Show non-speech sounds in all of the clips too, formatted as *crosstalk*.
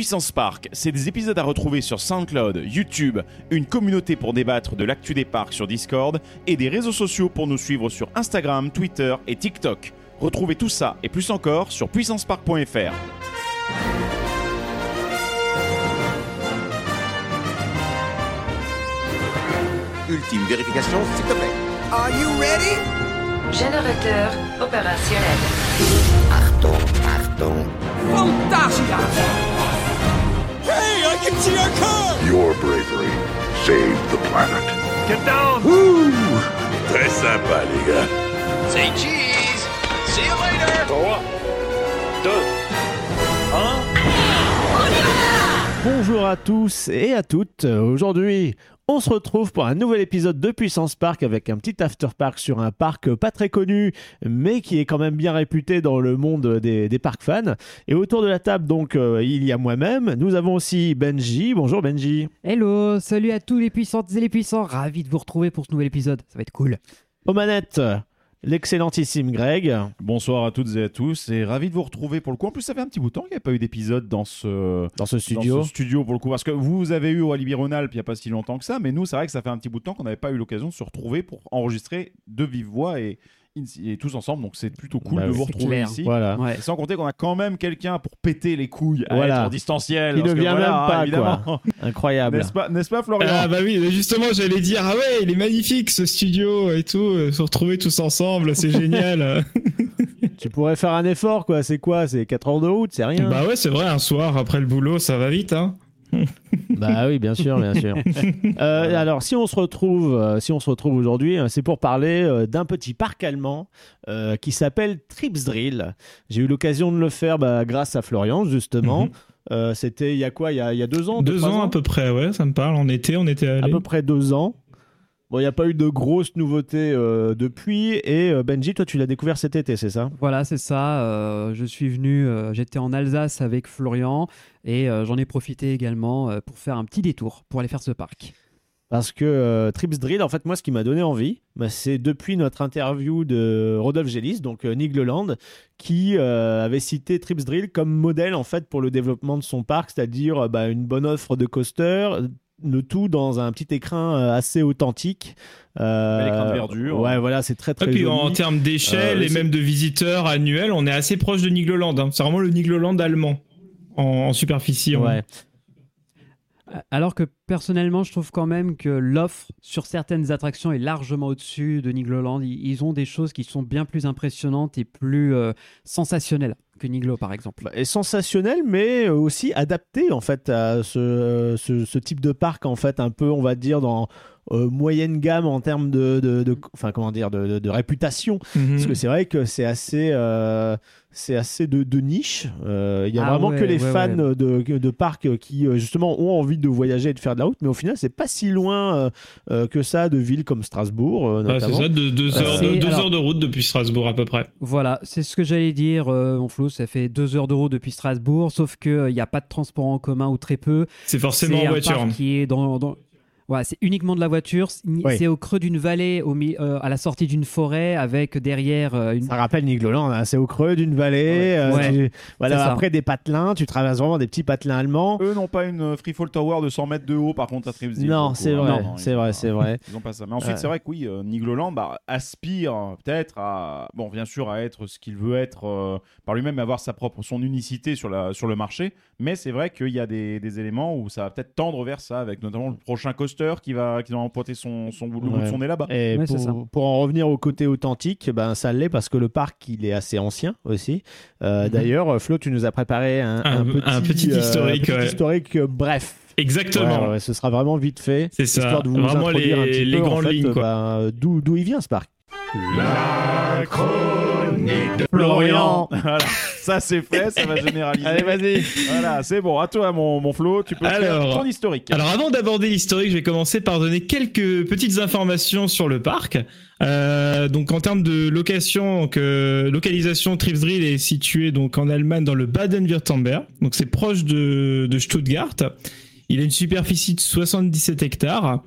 Puissance Park, c'est des épisodes à retrouver sur SoundCloud, YouTube, une communauté pour débattre de l'actu des parcs sur Discord et des réseaux sociaux pour nous suivre sur Instagram, Twitter et TikTok. Retrouvez tout ça et plus encore sur puissancepark.fr. Ultime vérification, s'il te plaît. Are you ready? Générateur opérationnel. Achtung, Achtung. Fantasia! Car! Your bravery saved the planet. Get down! Très sympa, les gars. Say cheese! See you later! 3, 2, 1. Bonjour à tous et à toutes. Aujourd'hui, on se retrouve pour un nouvel épisode de Puissance Park avec un petit after park sur un parc pas très connu, mais qui est quand même bien réputé dans le monde des, des parcs fans. Et autour de la table, donc, euh, il y a moi-même. Nous avons aussi Benji. Bonjour Benji. Hello, salut à tous les puissantes et les puissants, ravi de vous retrouver pour ce nouvel épisode, ça va être cool. Aux manettes, l'excellentissime Greg. Bonsoir à toutes et à tous et ravi de vous retrouver pour le coup. En plus, ça fait un petit bout de temps qu'il n'y a pas eu d'épisode dans ce, Dans ce studio. dans ce studio pour le coup. Parce que vous avez eu au Alibi Rhône-Alpes il n'y a pas si longtemps que ça, mais nous, c'est vrai que ça fait un petit bout de temps qu'on n'avait pas eu l'occasion de se retrouver pour enregistrer de vive voix et, et tous ensemble. Donc c'est plutôt cool Bah de vous retrouver clair. ici. Voilà. Ouais. Et sans compter qu'on a quand même quelqu'un pour péter les couilles à Voilà. être en distanciel. Qui parce ne vient voilà, même pas, évidemment. *laughs* Incroyable. N'est-ce pas, n'est-ce pas, Florian Ah bah oui, justement j'allais dire ah ouais il est magnifique ce studio et tout, euh, se retrouver tous ensemble c'est *laughs* génial. Tu pourrais faire un effort, quoi. C'est quoi? C'est 4 heures de route, c'est rien. bah ouais c'est vrai un soir après le boulot ça va vite hein. Bah oui, bien sûr, bien sûr. *laughs* Euh, alors, si on se retrouve, euh, si on se retrouve aujourd'hui, euh, c'est pour parler d'un petit parc allemand qui s'appelle Tripsdrill. J'ai eu l'occasion de le faire bah, grâce à Florian, justement. Mhm. C'était il y a quoi? Il y a, il y a deux ans Deux ans à peu près ouais ça me parle en été on était À allés. peu près deux ans. Bon, il n'y a pas eu de grosses nouveautés euh, depuis. Et euh, Benji, toi, tu l'as découvert cet été, c'est ça? Voilà, c'est ça, euh, je suis venu, j'étais en Alsace avec Florian et j'en ai profité également pour faire un petit détour pour aller faire ce parc. Parce que Trips Drill, en fait, moi, ce qui m'a donné envie, bah, c'est depuis notre interview de Rodolphe Gélis, donc Nick Leland, qui avait cité Trips Drill comme modèle, en fait, pour le développement de son parc, c'est-à-dire bah, une bonne offre de coaster, le tout dans un petit écran euh, assez authentique. Euh, écran de verdure. Ouais, voilà, c'est très, Et très puis joli. en termes d'échelle Euh, et même de visiteurs annuels on est assez proche de Nigloland. Hein. C'est vraiment le Nigloland allemand en, en superficie. hein. Ouais. Alors que personnellement, je trouve quand même que l'offre sur certaines attractions est largement au-dessus de Nigloland. Ils ils ont des choses qui sont bien plus impressionnantes et plus euh, sensationnelles que Niglo, par exemple. Bah, est sensationnel, mais euh, aussi adapté en fait à ce, ce, ce type de parc en fait un peu, on va dire dans euh, moyenne gamme en termes de, de, comment dire, de, de- de réputation. Mhm. Parce que c'est vrai que c'est assez, euh, c'est assez de, de niche. Euh, Il y a Ah vraiment ouais, que les ouais, fans ouais. de, de parcs qui euh, justement ont envie de voyager et de faire de la route, mais au final c'est pas si loin euh, euh, que ça de villes comme Strasbourg euh, c'est ça, de, deux, Euh, heures, de, deux alors- heures de route depuis Strasbourg à peu près. Voilà, c'est ce que j'allais dire, euh, mon Flo. Ça fait deux heures de route depuis Strasbourg, sauf qu'il n'y a pas de transport en commun ou très peu. C'est forcément C'est en un voiture. parc qui est dans, dans- Ouais, c'est uniquement de la voiture. C'est Oui. c'est au creux d'une vallée, au mi- euh, à la sortie d'une forêt, avec derrière euh, une. Ça rappelle Nigloland, hein, c'est au creux d'une vallée. euh, Ouais. tu- voilà, C'est ça. après des patelins, tu traverses vraiment des petits patelins allemands. Eux n'ont pas une free fall tower de 100 mètres de haut, par contre, à. Non, c'est hein. vrai, Non, non, c'est ils ont vrai, pas- c'est vrai. Ils ont pas ça. Mais ensuite, Ouais. c'est vrai que oui, euh, Nigloland bah, aspire peut-être à, bon, bien sûr, à être ce qu'il veut être euh, par lui-même, avoir sa propre, son unicité sur, la, sur le marché. Mais c'est vrai qu'il y a des, des éléments où ça va peut-être tendre vers ça, avec notamment le prochain qui va, qui va emporter son, son, le bout de son nez là-bas. Et Ouais, pour, pour en revenir au côté authentique, ben ça l'est parce que le parc il est assez ancien aussi. Euh, Mhm. D'ailleurs, Flo, tu nous as préparé un, Un- un petit euh, historique, petit ouais. historique, euh, bref. Exactement. Ouais, ouais, ce sera vraiment vite fait. C'est ça. Histoire de vous Vraiment introduire les- un petit les peu, en grandes fait, lignes, ben, d'où d'où il vient ce parc. La chronique de Florian. *laughs* voilà, ça c'est fait, ça va généraliser. Allez, vas-y. Voilà, c'est bon. À toi, mon, mon Flo, tu peux faire Alors- ton historique. Alors avant d'aborder l'historique, je vais commencer par donner quelques petites informations sur le parc. Euh, donc en termes de location, donc, euh, localisation, Tripsdrill est situé donc en Allemagne dans le Baden-Württemberg. Donc c'est proche de, de Stuttgart. Il a une superficie de 77 hectares.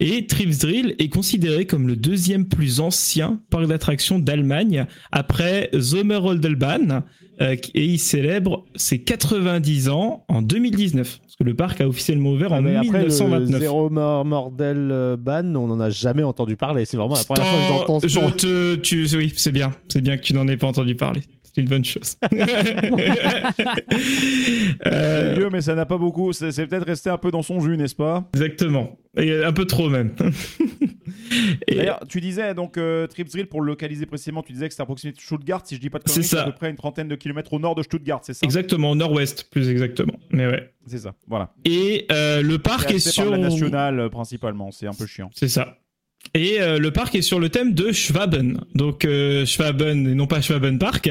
Et Trips Drill est considéré comme le deuxième plus ancien parc d'attractions d'Allemagne après Sommerrodelbahn. euh, et il célèbre ses 90 ans en 2019. Parce que le parc a officiellement ouvert en Ah, après, le 1929. Zéro Mor- Mordel euh, Ban, on n'en a jamais entendu parler. C'est vraiment la première fois que j'entends ce te, tu, oui, c'est bien. C'est bien que tu n'en aies pas entendu parler. C'est une bonne chose. *laughs* Euh, Vieux, mais ça n'a pas beaucoup. C'est c'est peut-être resté un peu dans son jus, n'est-ce pas? Exactement. Et un peu trop même. *laughs* Et- D'ailleurs, tu disais donc euh, Trips Drill pour le localiser précisément, tu disais que c'est à proximité de Stuttgart. Si je dis pas de conneries, C'est à peu près une trentaine de kilomètres au nord de Stuttgart, c'est ça? Exactement, au nord-ouest, plus exactement. Mais ouais. C'est ça. Voilà. Et euh, le parc C'est est sur. par la nationale euh, principalement. C'est un peu chiant. C'est ça. Et euh, le parc est sur le thème de Schwaben. Donc euh, Schwaben et non pas Schwaben Park.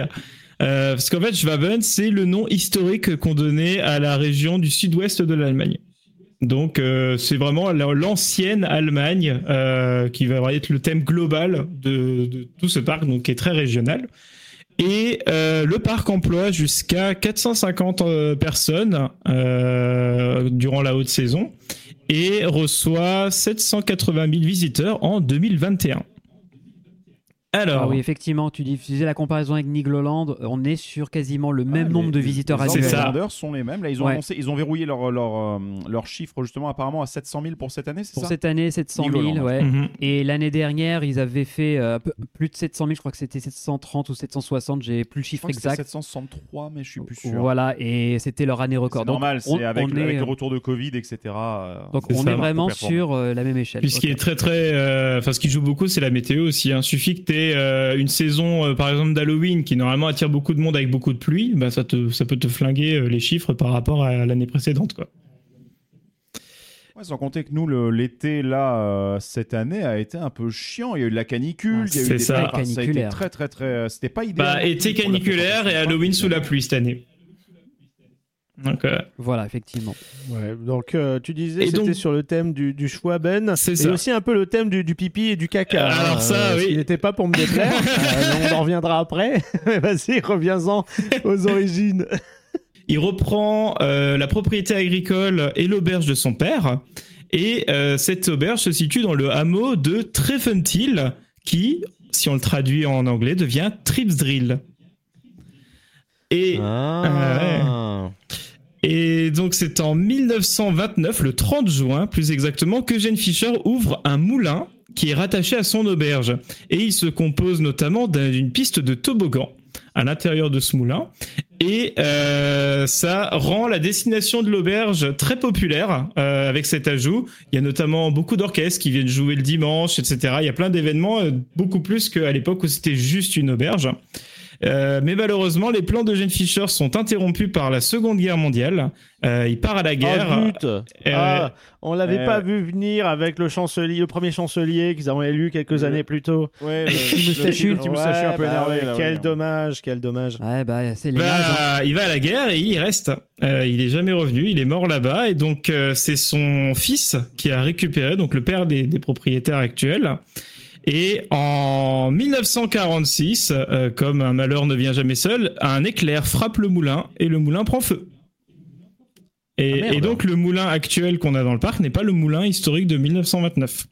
Euh, parce qu'en fait, Schwaben, c'est le nom historique qu'on donnait à la région du sud-ouest de l'Allemagne. Donc euh, c'est vraiment la- l'ancienne Allemagne euh, qui va être le thème global de, de tout ce parc, donc qui est très régional. Et euh, le parc emploie jusqu'à 450 euh, personnes euh, durant la haute saison et reçoit 780 000 visiteurs en 2021. Alors, Ah oui, effectivement, tu diffusais la comparaison avec Nigloland. On est sur quasiment le même Ah, nombre les- de visiteurs les C'est annuels. ça. vendeurs sont les mêmes. Là, ils ont Ouais. annoncé, ils ont verrouillé leur leur euh, leur chiffre justement apparemment à 700 000 pour cette année, c'est Pour ça cette année, 700 000, Nigloland. ouais. mhm. Et l'année dernière, ils avaient fait euh, plus de 700 000, je crois que c'était 730 ou 760, j'ai plus le Je chiffre crois exact. 763, mais je suis plus sûr. Voilà, et c'était leur année C'est record. Donc, normal, c'est avec, avec le retour de Covid, etc. euh, Donc C'est on ça, est vraiment pour sur euh, la même échelle. Puis ce qui est très très, euh, enfin ce qui joue beaucoup, c'est la météo aussi. Il suffit que aies une saison, euh, par exemple d'Halloween, qui normalement attire beaucoup de monde avec beaucoup de pluie, bah ça te, ça peut te flinguer euh, les chiffres par rapport à l'année précédente, quoi. Ouais, sans compter que nous, le- l'été, là, euh, cette année, a été un peu chiant. Il y a eu de la canicule, Ah, il y a eu des ça. enfin, ça a été Caniculaire. très, très, très. euh, C'était pas idéal. Bah non été caniculaire et. Halloween sous la pluie cette année. Donc euh, Voilà, effectivement. Ouais, donc euh, tu disais c'était donc- sur le thème du, du Schwaben C'est aussi un peu le thème du, du pipi et du caca. hein, Alors ça, oui. qui n'était pas pour me déplaire. *laughs* Euh, on en reviendra après. *laughs* Mais Vas-y, reviens-en aux origines. il reprend euh, la propriété agricole et l'auberge de son père. Et euh, cette auberge se situe dans le hameau de Treffentil, qui, si on le traduit en anglais, devient Tripsdrill. Et, Ah. Et donc c'est en 1929, le 30 juin plus exactement, que Jane Fisher ouvre un moulin qui est rattaché à son auberge. Et il se compose notamment d'un- d'une piste de toboggan à l'intérieur de ce moulin. Et euh, ça rend la destination de l'auberge très populaire euh, avec cet ajout. Il y a notamment beaucoup d'orchestres qui viennent jouer le dimanche, etc. Il y a plein d'événements, euh, beaucoup plus qu'à l'époque où c'était juste une auberge. Euh, mais malheureusement, les plans de Jane Fisher sont interrompus par la Seconde Guerre mondiale. Euh, il part à la guerre. Ah, zut. Euh, Ah, on l'avait pas vu venir avec le chancelier, le premier chancelier qu'ils avaient élu quelques Le- années plus tôt. Ouais, le, le moustachu un peu bah énervé. là, quel ouais. dommage, quel dommage. Ouais, bah, c'est Bah, hein. il va à la guerre et il reste. Euh, il est jamais revenu, il est mort là-bas et donc euh, c'est son fils qui a récupéré, donc le père des, des propriétaires actuels. Et en 1946, euh, comme un malheur ne vient jamais seul, un éclair frappe le moulin et le moulin prend feu. Et, Ah, et donc le moulin actuel qu'on a dans le parc n'est pas le moulin historique de 1929.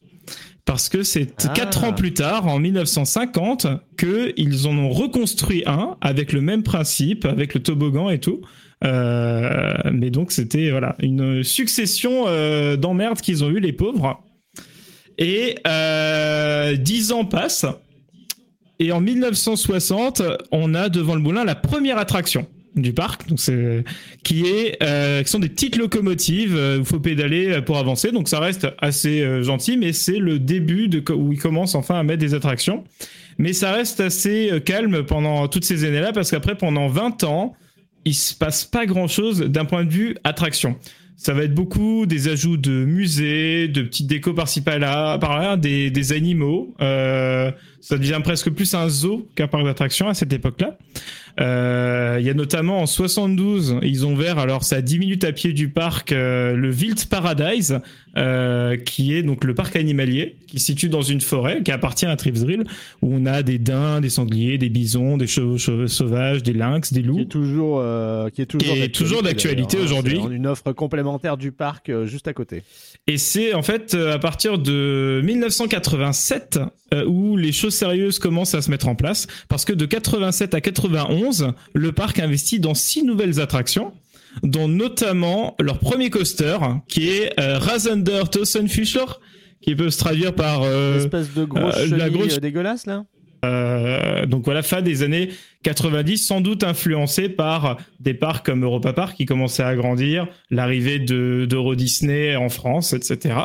Parce que c'est Ah. quatre ans plus tard, en 1950, qu'ils en ont reconstruit un avec le même principe, avec le toboggan et tout. Euh, mais donc c'était voilà une succession euh, d'emmerdes qu'ils ont eu les pauvres. Et euh, dix ans passent. Et en 1960, on a devant le moulin la première attraction du parc, donc c'est qui est euh, qui sont des petites locomotives euh, il faut pédaler pour avancer. Donc ça reste assez euh, gentil, mais c'est le début de où ils commencent enfin à mettre des attractions. Mais ça reste assez euh, calme pendant toutes ces années-là parce qu'après pendant 20 ans, il se passe pas grand-chose d'un point de vue attraction. Ça va être beaucoup des ajouts de musées, de petites décos par-ci par-là, par des, des animaux. Euh, ça devient presque plus un zoo qu'un parc d'attractions à cette époque-là. Euh, Il y a notamment en 72, ils ont ouvert, alors c'est à 10 minutes à pied du parc, euh, le Wild Paradise, euh, qui est donc le parc animalier, qui se situe dans une forêt, qui appartient à Tripsdrill, où on a des daims, des sangliers, des bisons, des chevaux, chevaux sauvages, des lynx, des Qui loups. est toujours, euh, qui est toujours, Qui est toujours d'actualité hein. aujourd'hui. Une offre complémentaire du parc euh, juste à côté. Et c'est en fait euh, à partir de 1987 euh, où les choses sérieuses commencent à se mettre en place, parce que de 87 à 91, le parc investit dans six nouvelles attractions, dont notamment leur premier coaster, qui est euh, Rasender Fischer, qui peut se traduire par euh, Espèce de grosse euh, la grosse- euh, dégueulasse là. euh, donc voilà, fin des années 90, sans doute influencé par des parcs comme Europa Park qui commençaient à grandir, l'arrivée de d'Euro Disney en France, etc.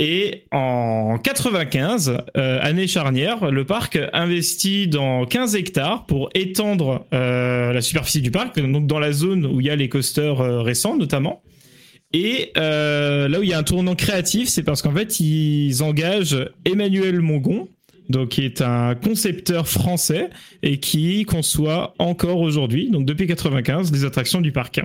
Et en 95, euh, année charnière, le parc investit dans 15 hectares pour étendre euh, la superficie du parc, donc dans la zone où il y a les coasters euh, récents notamment. Et euh, là où il y a un tournant créatif, c'est parce qu'en fait, ils engagent Emmanuel Mongon, donc qui est un concepteur français et qui conçoit encore aujourd'hui, donc depuis 95, des attractions du parc.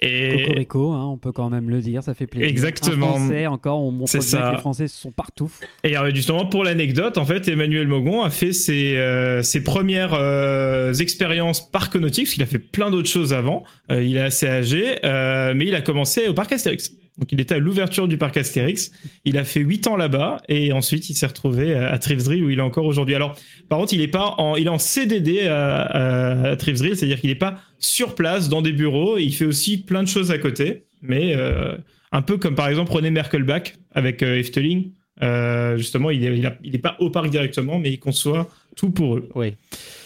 Et Cocorico, hein, on peut quand même le dire, ça fait plaisir. Exactement. Un Français, encore, on montre bien ça. que les Français sont partout. Et justement, pour l'anecdote, en fait, Emmanuel Mogon a fait ses, euh, ses premières euh, expériences parc nautique, parce qu'il a fait plein d'autres choses avant. Euh, il est assez âgé, euh, mais il a commencé au parc Astérix. Donc, il était à l'ouverture du parc Astérix. Il a fait 8 ans là-bas, et ensuite, il s'est retrouvé à, Tripsdrill, où il est encore aujourd'hui. Alors, par contre, il est pas en, il est en CDD à, à, à c'est-à-dire qu'il n'est pas sur place dans des bureaux. Il fait aussi plein de choses à côté, mais euh, un peu comme par exemple René Merkelbach avec euh, Efteling. Euh, justement, il est, il, a- il est pas au parc directement, mais il conçoit tout pour eux. Oui.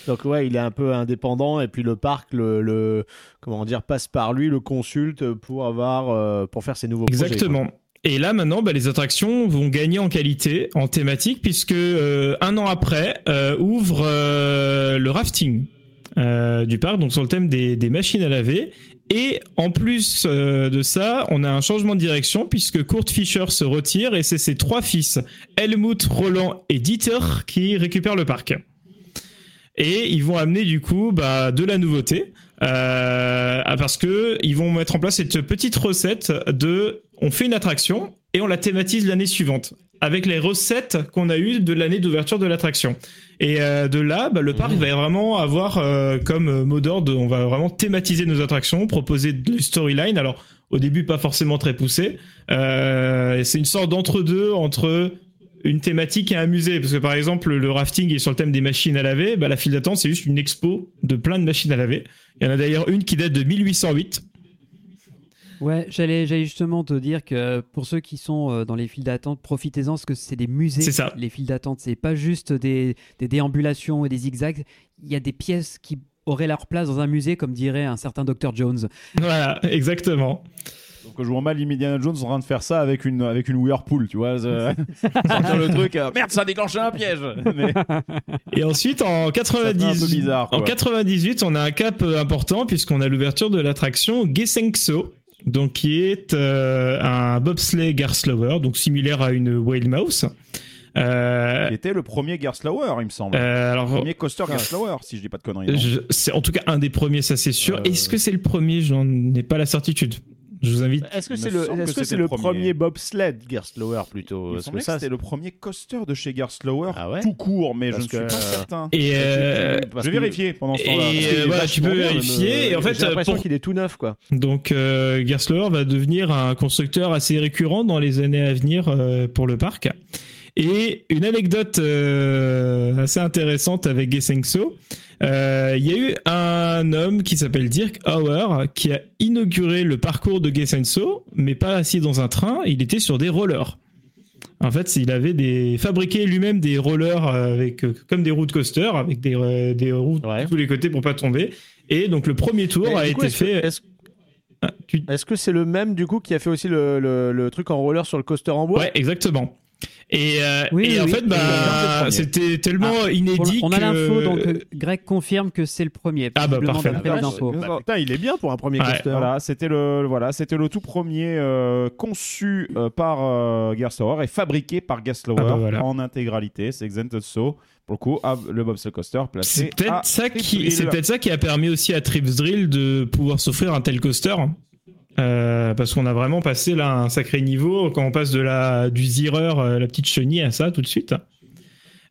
Donc ouais, il est un peu indépendant et puis le parc le, le- comment dire passe par lui, le consulte pour avoir euh, pour faire ses nouveaux projets. Exactement. Et là maintenant, bah, les attractions vont gagner en qualité, en thématique, puisque euh, un an après ouvre le rafting du parc, donc sur le thème des, des machines à laver. Et en plus euh, de ça, on a un changement de direction puisque Kurt Fischer se retire et c'est ses trois fils, Helmut, Roland et Dieter, qui récupèrent le parc. Et ils vont amener du coup bah, de la nouveauté euh, ah, parce que ils vont mettre en place cette petite recette de on fait une attraction et on la thématise l'année suivante avec les recettes qu'on a eues de l'année d'ouverture de l'attraction. Et euh, de là, bah, le parc va vraiment avoir euh, comme mot d'ordre, on va vraiment thématiser nos attractions, proposer des storylines. Alors au début pas forcément très poussé. Euh, c'est une sorte d'entre-deux entre une thématique et un musée. Parce que par exemple, le rafting est sur le thème des machines à laver. Bah, la file d'attente, c'est juste une expo de plein de machines à laver. Il y en a d'ailleurs une qui date de 1808. Ouais, j'allais, justement te dire que pour ceux qui sont euh, dans les files d'attente, profitez-en parce que c'est des musées. C'est ça. Les files d'attente, c'est pas juste des, des déambulations et des zigzags. Il y a des pièces qui auraient leur place dans un musée, comme dirait un certain Dr Jones. Voilà, exactement. Donc je vois mal Indiana Jones en train de faire ça avec une, avec une Whirlpool, tu vois. euh, *laughs* sortir le truc, euh, merde, ça a déclenché un piège. *laughs* Mais Et ensuite, en, Ça fait un 90 peu bizarre, quoi. en 98, on a un cap important puisqu'on a l'ouverture de l'attraction Gesengso. Donc, qui est euh, un bobsleigh Garslower, donc similaire à une Whale Mouse. Euh, qui était le premier Gerstlauer, il me semble. euh, alors, le premier coaster Gerstlauer, si je dis pas de conneries. C'est en tout cas un des premiers, ça c'est sûr. Euh, Est-ce que c'est le premier? Je n'en ai pas la certitude. Je vous invite. Est-ce que c'est le, semble est-ce que le le premier. premier bobsled Gerstlauer plutôt? Parce que semblait que ça, c'était le premier coaster de chez Gerstlauer Ah ouais? tout court, mais Parce je ne suis que- pas certain. Et euh, je vais que- vérifier pendant ce et, temps-là. euh, il est voilà, tu peux vérifier. le- Et en fait, j'ai l'impression pour- qu'il est tout neuf quoi. donc euh, Gerstlauer va devenir un constructeur assez récurrent dans les années à venir euh, pour le parc. Et une anecdote euh, assez intéressante avec Gesengso, euh, il y a eu un homme qui s'appelle Dirk Auer qui a inauguré le parcours de Gesengso, mais pas assis dans un train, il était sur des rollers. En fait, il avait des fabriqué lui-même des rollers avec euh, comme des roues de coaster avec des, des roues Ouais. de tous les côtés pour pas tomber. Et donc le premier tour Mais a coup, été fait. Est-ce Ah, tu- est-ce que c'est le même du coup qui a fait aussi le, le- le truc en roller sur le coaster en bois? Ouais, exactement. Et, euh, Oui, et en oui. fait, bah, c'était tellement Ah, inédit On a que- l'info, donc euh, Greg confirme que c'est le premier. Ah bah, parfait. infos. Bah, putain, il est bien pour un premier Ouais. coaster. Voilà, c'était le voilà, c'était le tout premier euh, conçu euh, par euh, Gerstlauer et fabriqué par Gerstlauer Ah bah voilà. en intégralité. C'est Xented So pour le coup, ah, le bobsleigh coaster placé. C'est peut-être ça qui, c'est peut-être ça qui a permis aussi à Trips Drill de pouvoir s'offrir un tel coaster. Euh, parce qu'on a vraiment passé là un sacré niveau quand on passe de la du Zierer, euh, la petite chenille à ça tout de suite.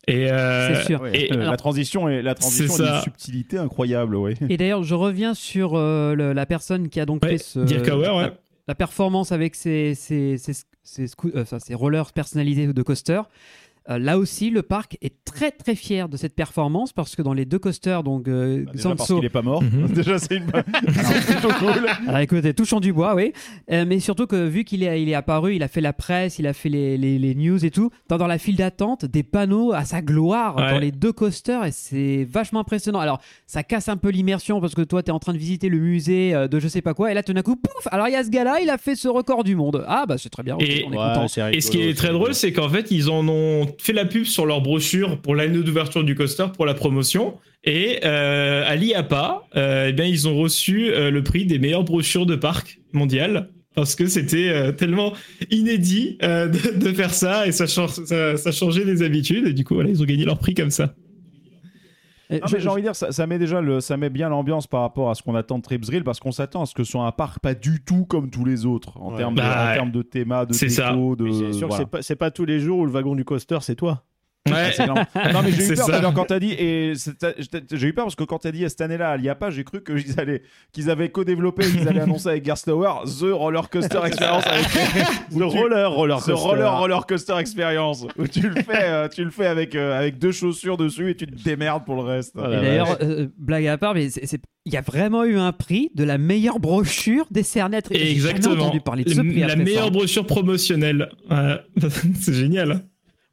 Et euh, C'est sûr. Ouais, Et- la alors- transition est la transition est d'une ça. subtilité incroyable, oui. Et d'ailleurs, je reviens sur euh, le- la personne qui a donc Ouais, fait ce, Dirk Hauer, ouais. la, la performance avec ses, ses, ses, ses scoo- euh, enfin, ses rollers personnalisés de coaster. Euh, là aussi, le parc est très très fier de cette performance parce que dans les deux coasters, donc euh, Bah, déjà parce Xanso- qu'il est pas mort. Mhm. *laughs* déjà c'est une *laughs* *laughs* c'est plutôt cool. Alors écoutez, touchant du bois, oui. Euh, mais surtout que vu qu'il est, il est apparu, il a fait la presse, il a fait les, les, les news et tout, dans, dans la file d'attente, des panneaux à sa gloire Ouais. dans les deux coasters et c'est vachement impressionnant. Alors ça casse un peu l'immersion parce que toi t'es en train de visiter le musée euh, de je sais pas quoi et là tout d'un coup, pouf Alors il y a ce gars-là, il a fait ce record du monde. Ah bah c'est très bien, Et- on est Ouais, content. c'est Et ce qui est très drôle, c'est qu'en fait, ils en ont fait la pub sur leur brochure pour l'année d'ouverture du coaster pour la promotion. Et euh, à l'IAPA, euh, eh bien, ils ont reçu euh, le prix des meilleures brochures de parc mondial. Parce que c'était euh, tellement inédit euh, de, de faire ça et ça, ça, ça changeait les habitudes. Et du coup, voilà, ils ont gagné leur prix comme ça. Et Non, je- mais j'ai envie de dire, ça, ça met déjà le, ça met bien l'ambiance par rapport à ce qu'on attend de Tripsdrill parce qu'on s'attend à ce que ce soit un parc pas du tout comme tous les autres en Ouais. termes Bah, de, en termes de théma, de c'est déco, ça. de. Mais c'est sûr voilà. que c'est pas, c'est pas tous les jours où le wagon du coaster, c'est toi. Ouais. Clairement- *laughs* non mais j'ai eu C'est peur d'ailleurs quand t'as dit et j'ai eu peur parce que quand t'as dit cette année-là il y a pas j'ai cru qu'ils allaient qu'ils avaient co-développé qu'ils allaient annoncer avec Gerstlauer The Roller Coaster Experience avec *laughs* The roller, roller The Roller Roller Coaster Experience où tu le fais euh, tu le fais avec euh, avec deux chaussures dessus et tu te démerdes pour le reste. Ah, d'ailleurs, euh, blague à part, mais c'est- il y a vraiment eu un prix de la meilleure brochure décernée à Exactement. entendu parler de ce prix la ça. meilleure brochure promotionnelle. *laughs* C'est génial.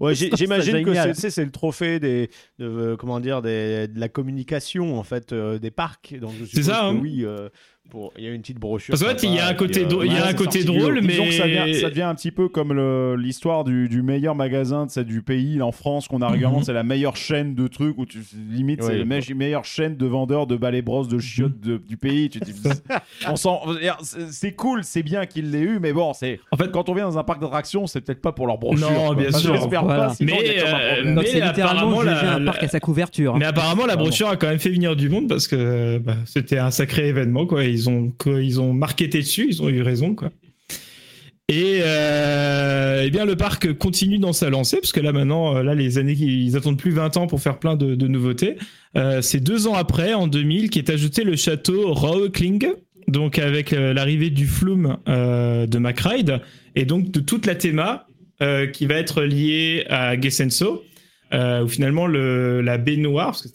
Ouais, *laughs* j'imagine que c'est, c'est le trophée des, de, euh, comment dire, des, de la communication en fait euh, des parcs. Donc je C'est suppose ça, que hein. oui, euh, pour, il y a une petite brochure. Parce qu'en fait, il y a un côté drôle- il y a Ouais, un côté drôle, mais- que ça devient, ça devient un petit peu comme le- l'histoire du, du meilleur magasin de, du pays en France qu'on a régulièrement. Mhm. C'est la meilleure chaîne de trucs où tu limite c'est Oui. la me- meilleure chaîne de vendeurs de balais brosses de chiottes de- du pays. Tu te dis, *laughs* on sent, c'est cool, c'est bien qu'il l'ait eu, mais bon, c'est En fait, quand on vient dans un parc d'attractions, c'est peut-être pas pour leur brochure. Non, quoi. bien Enfin, sûr. J'espère Voilà. pas. sinon Mais, euh, Mais c'est littéralement apparemment, juger la- un parc à sa couverture. Mais apparemment, la brochure a quand même fait venir du monde parce que bah, c'était un sacré événement. Quoi. Ils, ont, ils ont marketé dessus, ils ont eu raison. Quoi. Et euh, eh bien, le parc continue dans sa lancée parce que là, maintenant, euh, là, les années, ils attendent plus 20 ans pour faire plein de, nouveautés. Euh, C'est deux ans après, en 2000, qui est ajouté le château Rauekling. Donc, avec l'arrivée du Flume de MacRide et donc de toute la théma qui va être liée à Gessenso euh, où finalement le, la baignoire, parce que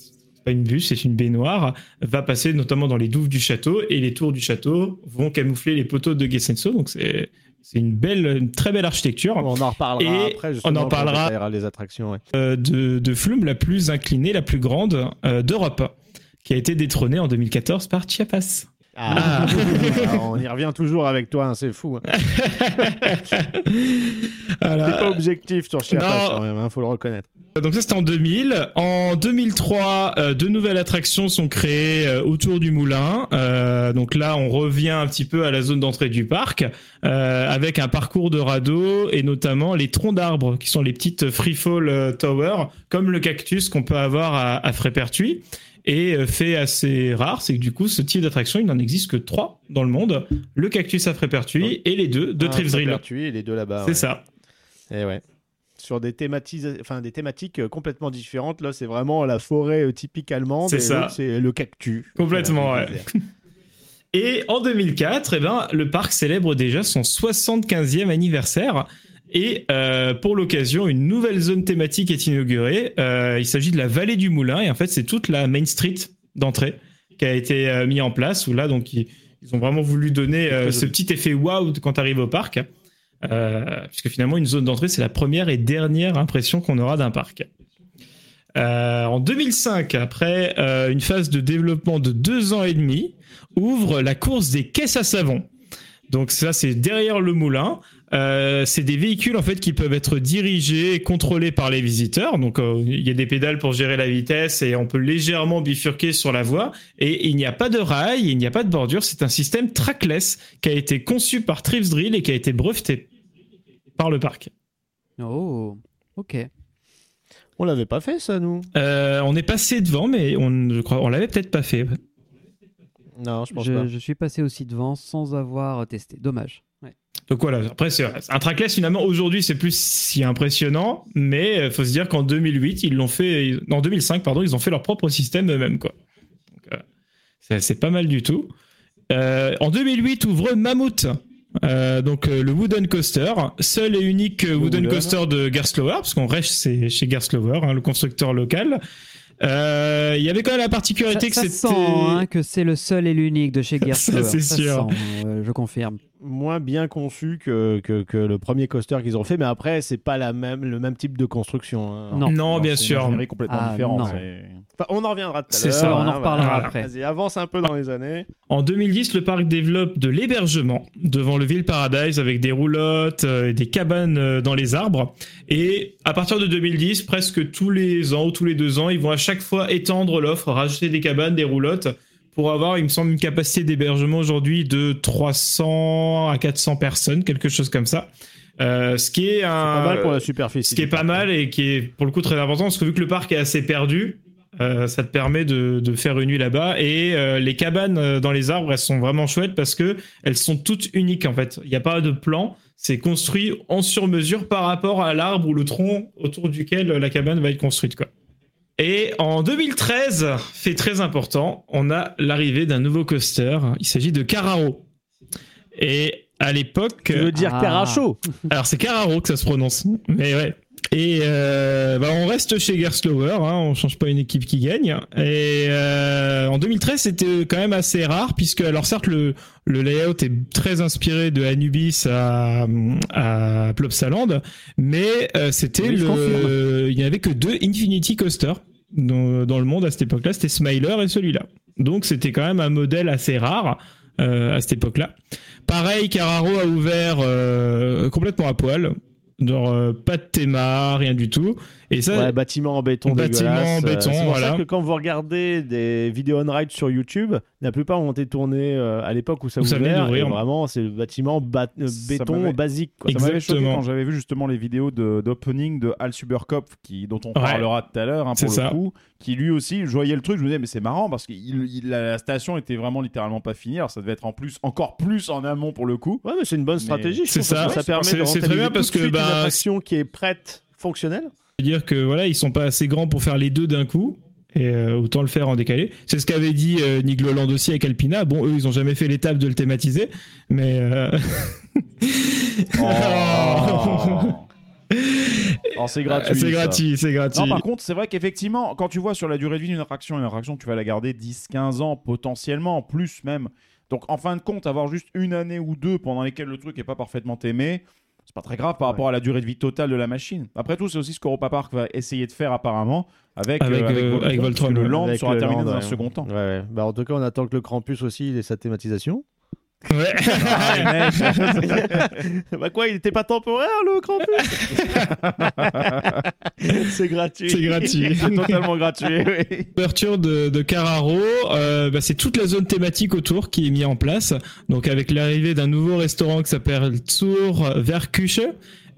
pas une bûche, c'est une baignoire, va passer notamment dans les douves du château et les tours du château vont camoufler les poteaux de Gessenso. Donc c'est c'est une belle, une très belle architecture On en reparlera Et après. on en parlera. les attractions. ouais. euh, de, de Flume, la plus inclinée, la plus grande euh, d'Europe, qui a été détrônée en 2014 par Chiapas. Ah. *laughs* On y revient toujours avec toi, hein, c'est fou. hein. *laughs* Voilà. T'es pas objectif sur Chiapas Non. quand même, hein, faut le reconnaître. Donc ça c'était en 2000. En 2003, euh, deux nouvelles attractions sont créées euh, autour du moulin. Euh, donc là, on revient un petit peu à la zone d'entrée du parc euh, avec un parcours de radeau et notamment les troncs d'arbres qui sont les petites freefall euh, towers comme le cactus qu'on peut avoir à, à Frépertuis. Et euh, fait assez rare, c'est que du coup, ce type d'attraction, il n'en existe que trois dans le monde. Le cactus à Frépertuis et les deux de Tripsdrill. Pertuis et les deux là-bas. C'est ouais. ça. Et ouais. Sur des, enfin, des thématiques euh, complètement différentes. Là, c'est vraiment la forêt euh, typique allemande. C'est ça. C'est le cactus. Complètement, ouais. *laughs* Et en 2004, eh ben, le parc célèbre déjà son 75e anniversaire. Et euh, pour l'occasion, une nouvelle zone thématique est inaugurée. Euh, il s'agit de la vallée du Moulin. Et en fait, c'est toute la Main Street d'entrée qui a été euh, mis en place. Où là, donc, ils, ils ont vraiment voulu donner euh, ce petit effet wow quand tu arrives au parc. Euh, puisque finalement, une zone d'entrée, c'est la première et dernière impression qu'on aura d'un parc. En 2005, après une phase de développement de deux ans et demi, ouvre la course des caisses à savon. Donc ça, c'est derrière le moulin. Euh, c'est des véhicules en fait qui peuvent être dirigés et contrôlés par les visiteurs. Donc euh, il y a des pédales pour gérer la vitesse et on peut légèrement bifurquer sur la voie. Et il n'y a pas de rail, il n'y a pas de bordure. C'est un système trackless qui a été conçu par Trips Drill et qui a été breveté par le parc. Oh, ok. On l'avait pas fait ça, nous? Euh, on est passé devant, mais on, je crois, on l'avait peut-être pas fait. Non, je pense Je, pas. je suis passé aussi devant sans avoir testé. Dommage. Donc voilà, après c'est un trackless finalement aujourd'hui c'est plus si impressionnant, mais euh, faut se dire qu'en 2008 ils l'ont fait, en 2005 pardon ils ont fait leur propre système eux-mêmes quoi. Euh, c'est- pas mal du tout. Euh, en 2008 ouvre Mammoth, euh, donc euh, le Wooden Coaster, seul et unique euh, Wooden Wooden. Coaster de Gerstlauer, parce qu'on reste c'est chez Gerstlauer, hein, le constructeur local. Euh, Il y avait quand même la Ça, particularité que ça c'était sent hein, que c'est le seul et l'unique de chez. *laughs* Ça, c'est sûr. je confirme. Moins bien conçu que, que, que le premier coaster qu'ils ont fait, mais après, c'est pas la même, le même type de construction. hein. Non. non, bien c'est une sûr. ingénierie complètement Ah, différente. non. c'est- Enfin, on en reviendra tout à C'est ça, on en hein, reparlera voilà. après. Vas-y, avance un peu dans les années. En 2010, le parc développe de l'hébergement devant le Ville Paradise avec des roulottes euh, et des cabanes euh, dans les arbres. Et à partir de 2010, presque tous les ans ou tous les deux ans, ils vont à chaque fois étendre l'offre, rajouter des cabanes, des roulottes pour avoir, il me semble, une capacité d'hébergement aujourd'hui de 300 à 400 personnes, quelque chose comme ça. Euh, ce qui est un Pas mal pour la superficie. ce qui est pas mal et qui est pour le coup très important parce que vu que le parc est assez perdu, euh, ça te permet de, de faire une nuit là-bas et euh, les cabanes dans les arbres elles sont vraiment chouettes parce que elles sont toutes uniques en fait. Il n'y a pas de plan, c'est construit en sur mesure par rapport à l'arbre ou le tronc autour duquel la cabane va être construite quoi. Et en 2013, fait très important, on a l'arrivée d'un nouveau coaster. Il s'agit de Carraro. Et à l'époque, Tu veux dire Ah. Caracho alors c'est Carraro que ça se prononce. Mais ouais. Et euh, bah, on reste chez Gerstlauer, hein, on change pas une équipe qui gagne. Et euh, en 2013, c'était quand même assez rare puisque alors certes le le layout est très inspiré de Anubis à à Plopsaland, mais euh, c'était Oui, le il y avait que deux Infinity Coaster dans, dans le monde à cette époque-là, c'était Smiler et celui-là. Donc c'était quand même un modèle assez rare euh, à cette époque-là. Pareil, Carraro a ouvert euh, complètement à poil. Genre, euh, pas de théma, rien du tout. Et ça, Ouais, bâtiment en béton Bâtiment en dégueulasse. béton, c'est pour voilà. ça que quand vous regardez des vidéos on-ride sur YouTube, la plupart ont été tournées euh, à l'époque où ça Où ça ouvert. Et vraiment, c'est le bâtiment ba- euh, Ça béton basique. quoi. Ça m'avait choqué Exactement. quand j'avais vu justement les vidéos de- d'opening de, Al Supercop, qui, dont on Ouais. parlera tout à l'heure hein, pour le ça. coup, qui lui aussi, je voyais le truc, je me disais mais c'est marrant parce que il- il- la, la station était vraiment littéralement pas finie, alors ça devait être en plus encore plus en amont pour le coup. Ouais, mais c'est une bonne stratégie. C'est ça. ça permet C'est- de c'est très bien parce de que, une bah, attraction qui est prête, fonctionnelle. Dire que voilà, ils sont pas assez grands pour faire les deux d'un coup. Et euh, autant le faire en décalé. C'est ce qu'avait dit euh, Nick Loland aussi avec Alpina. Bon, eux, ils ont jamais fait l'étape de le thématiser, mais euh, Oh, *laughs* Oh, c'est gratuit. c'est gratuit, c'est gratuit. Non, par contre, c'est vrai qu'effectivement, quand tu vois sur la durée de vie d'une attraction, une attraction, tu vas la garder 10-15 ans, potentiellement, plus même. Donc, en fin de compte, avoir juste une année ou deux pendant lesquelles le truc n'est pas parfaitement aimé, c'est pas très grave par rapport à la durée de vie totale de la machine. Après tout, c'est aussi ce qu'Europa Park va essayer de faire apparemment avec, Avec, euh, avec, euh, Voltron, le ouais. land Avec sera le terminé land, dans un ouais. second temps. Ouais, ouais. Bah, en tout cas, on attend que le Krampus aussi ait sa thématisation. Ouais. *laughs* bah quoi, il était pas temporaire le Krampus *laughs* C'est gratuit. C'est gratuit. *laughs* C'est totalement gratuit. oui. L'ouverture de, de Carraro, euh, bah, c'est toute la zone thématique autour qui est mise en place. Donc avec l'arrivée d'un nouveau restaurant qui s'appelle Zur Verküche.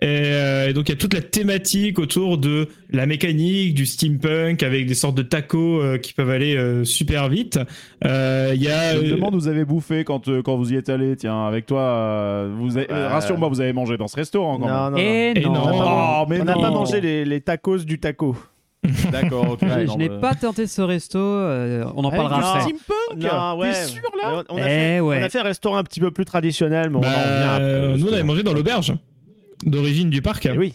Et, euh, et donc il y a toute la thématique autour de la mécanique, du steampunk, avec des sortes de tacos euh, qui peuvent aller euh, super vite. Euh, Il y a Je me demande vous avez bouffé quand, euh, quand vous y êtes allé. Tiens, avec toi, euh, vous avez- Euh, rassure-moi, vous avez mangé dans ce restaurant quand Non, non, non. Et non. non. On n'a pas, Oh, mais on n'a non. pas mangé les, les tacos du taco. *laughs* D'accord, ok. Je, non, je n'ai pas tenté ce resto, euh, on en Avec parlera après. Steampunk Non, ouais. T'es sûr là on, a Eh fait, ouais. on a fait un restaurant un petit peu plus traditionnel, mais on en bah, revient après. euh, nous on avait mangé dans l'auberge d'origine du parc. Eh oui.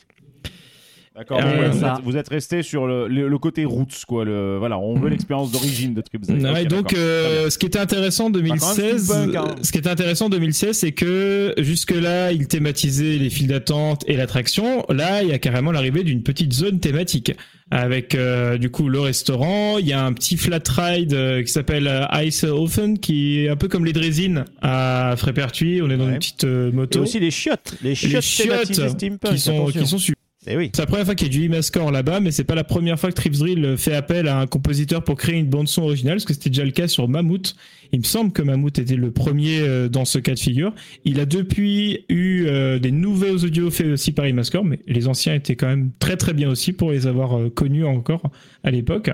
D'accord. Ouais, vous, êtes, vous êtes resté sur le, le- le côté roots, quoi. Le, voilà, on veut l'expérience d'origine de Trip. Ouais, donc, euh, ce qui était intéressant en 2016, steampunk, hein. ce qui était intéressant en 2016, c'est que jusque-là, il thématisait les files d'attente et l'attraction. Là, il y a carrément l'arrivée d'une petite zone thématique avec euh, du coup le restaurant. Il y a un petit flat ride euh, qui s'appelle euh, Ice Oven, qui est un peu comme les Drésines à Frépertuis. On est dans Ouais. une petite euh, Et moto. aussi les chiottes. Les les chiottes, thématisées chiottes qui sont attention. qui sont super. Eh oui. C'est la première fois qu'il y a du Imascore là-bas, mais c'est pas la première fois que Trips Drill fait appel à un compositeur pour créer une bande son originale, parce que c'était déjà le cas sur Mammouth. Il me semble que Mammouth était le premier euh, dans ce cas de figure. Il a depuis eu euh, des nouveaux audios faits aussi par Imascore, mais les anciens étaient quand même très très bien aussi pour les avoir euh, connus encore à l'époque.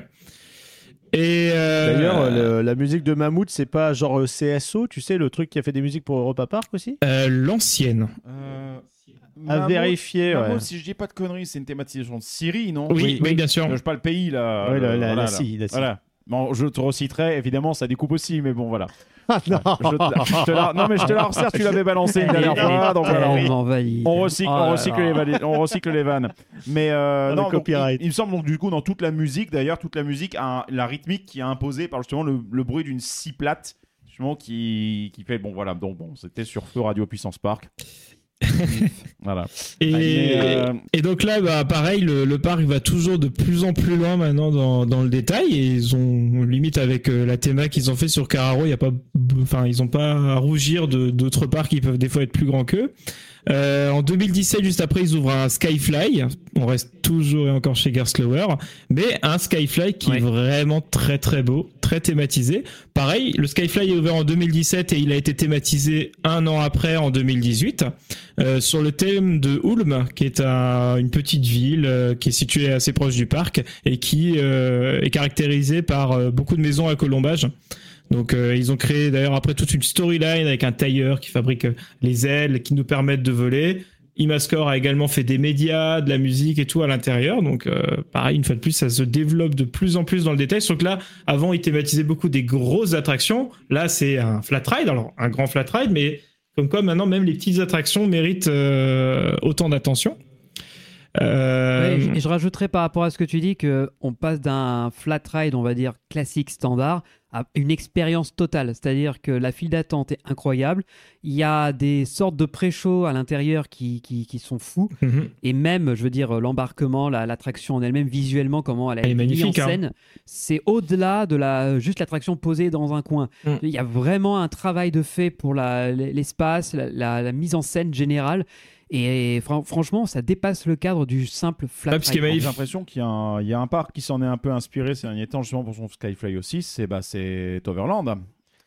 Et euh, D'ailleurs, le- la musique de Mammouth, c'est pas genre CSO, tu sais, le truc qui a fait des musiques pour Europa Park aussi? Euh, l'ancienne. Euh, À Mammouth- vérifier, ouais. Si je dis pas de conneries, c'est une thématisation de Syrie, non Oui, oui, bien sûr. Je pas le pays là. Ouais, la- la- la voilà, la. Voilà. Bon, je te reciterai, évidemment, ça découpe aussi, mais bon, voilà. *laughs* Ah non Je te la- je te la- Non, mais je te la resserre, tu l'avais balancé une dernière fois, donc voilà. on- On recycle, Oh on, recycle les vannes, on recycle les vannes. Mais euh, Ah, non, donc, il, il me semble donc du coup dans toute la musique, d'ailleurs, toute la musique, a un- la rythmique qui est imposée par justement le, le bruit d'une scie plate, justement qui, qui fait bon voilà. Donc bon, c'était sur Feu Radio Puissance Park. *laughs* voilà. Et, euh, et donc là, bah, pareil, le, le parc va toujours de plus en plus loin maintenant dans, dans le détail. Et ils ont limite avec euh, la théma qu'ils ont fait sur Carraro, il y a pas, enfin, ils ont pas à rougir de d'autres parcs qui peuvent des fois être plus grands qu'eux. Euh, en 2017, juste après, ils ouvrent un Skyfly. On reste toujours et encore chez Gerstlauer, mais un Skyfly qui Ouais. est vraiment très très beau, très thématisé. Pareil, le Skyfly est ouvert en 2017 et il a été thématisé un an après, en 2018, euh, sur le thème de Ulm, qui est un- une petite ville euh, qui est située assez proche du parc et qui euh, est caractérisée par euh, beaucoup de maisons à colombage. Donc euh, ils ont créé d'ailleurs après toute une storyline avec un tailleur qui fabrique euh, les ailes qui nous permettent de voler. Imascore a également fait des médias, de la musique et tout à l'intérieur. Donc euh, pareil, une fois de plus, ça se développe de plus en plus dans le détail. Sauf que là, avant, ils thématisaient beaucoup des grosses attractions. Là, c'est un flat ride, alors un grand flat ride, mais comme quoi maintenant, même les petites attractions méritent euh, autant d'attention. Euh, et je- rajouterais par rapport à ce que tu dis que on passe d'un flat ride, on va dire classique standard, à une expérience totale. C'est-à-dire que la file d'attente est incroyable. Il y a des sortes de pré-shows à l'intérieur qui, qui, qui sont fous. mhm. Et même, je veux dire, l'embarquement, la- l'attraction en elle-même, visuellement, comment elle, est mise en hein. scène, c'est au-delà de la juste l'attraction posée dans un coin. Mm. Il y a vraiment un travail de fait pour la- l'espace, la, la- la mise en scène générale. Et fran- franchement, ça dépasse le cadre du simple flat Ouais, parce qu'il y a ride. J'ai l'impression qu'il y, a un- il y a un parc qui s'en est un peu inspiré ces derniers temps justement pour son Skyfly aussi, c'est bah, c'est Overland.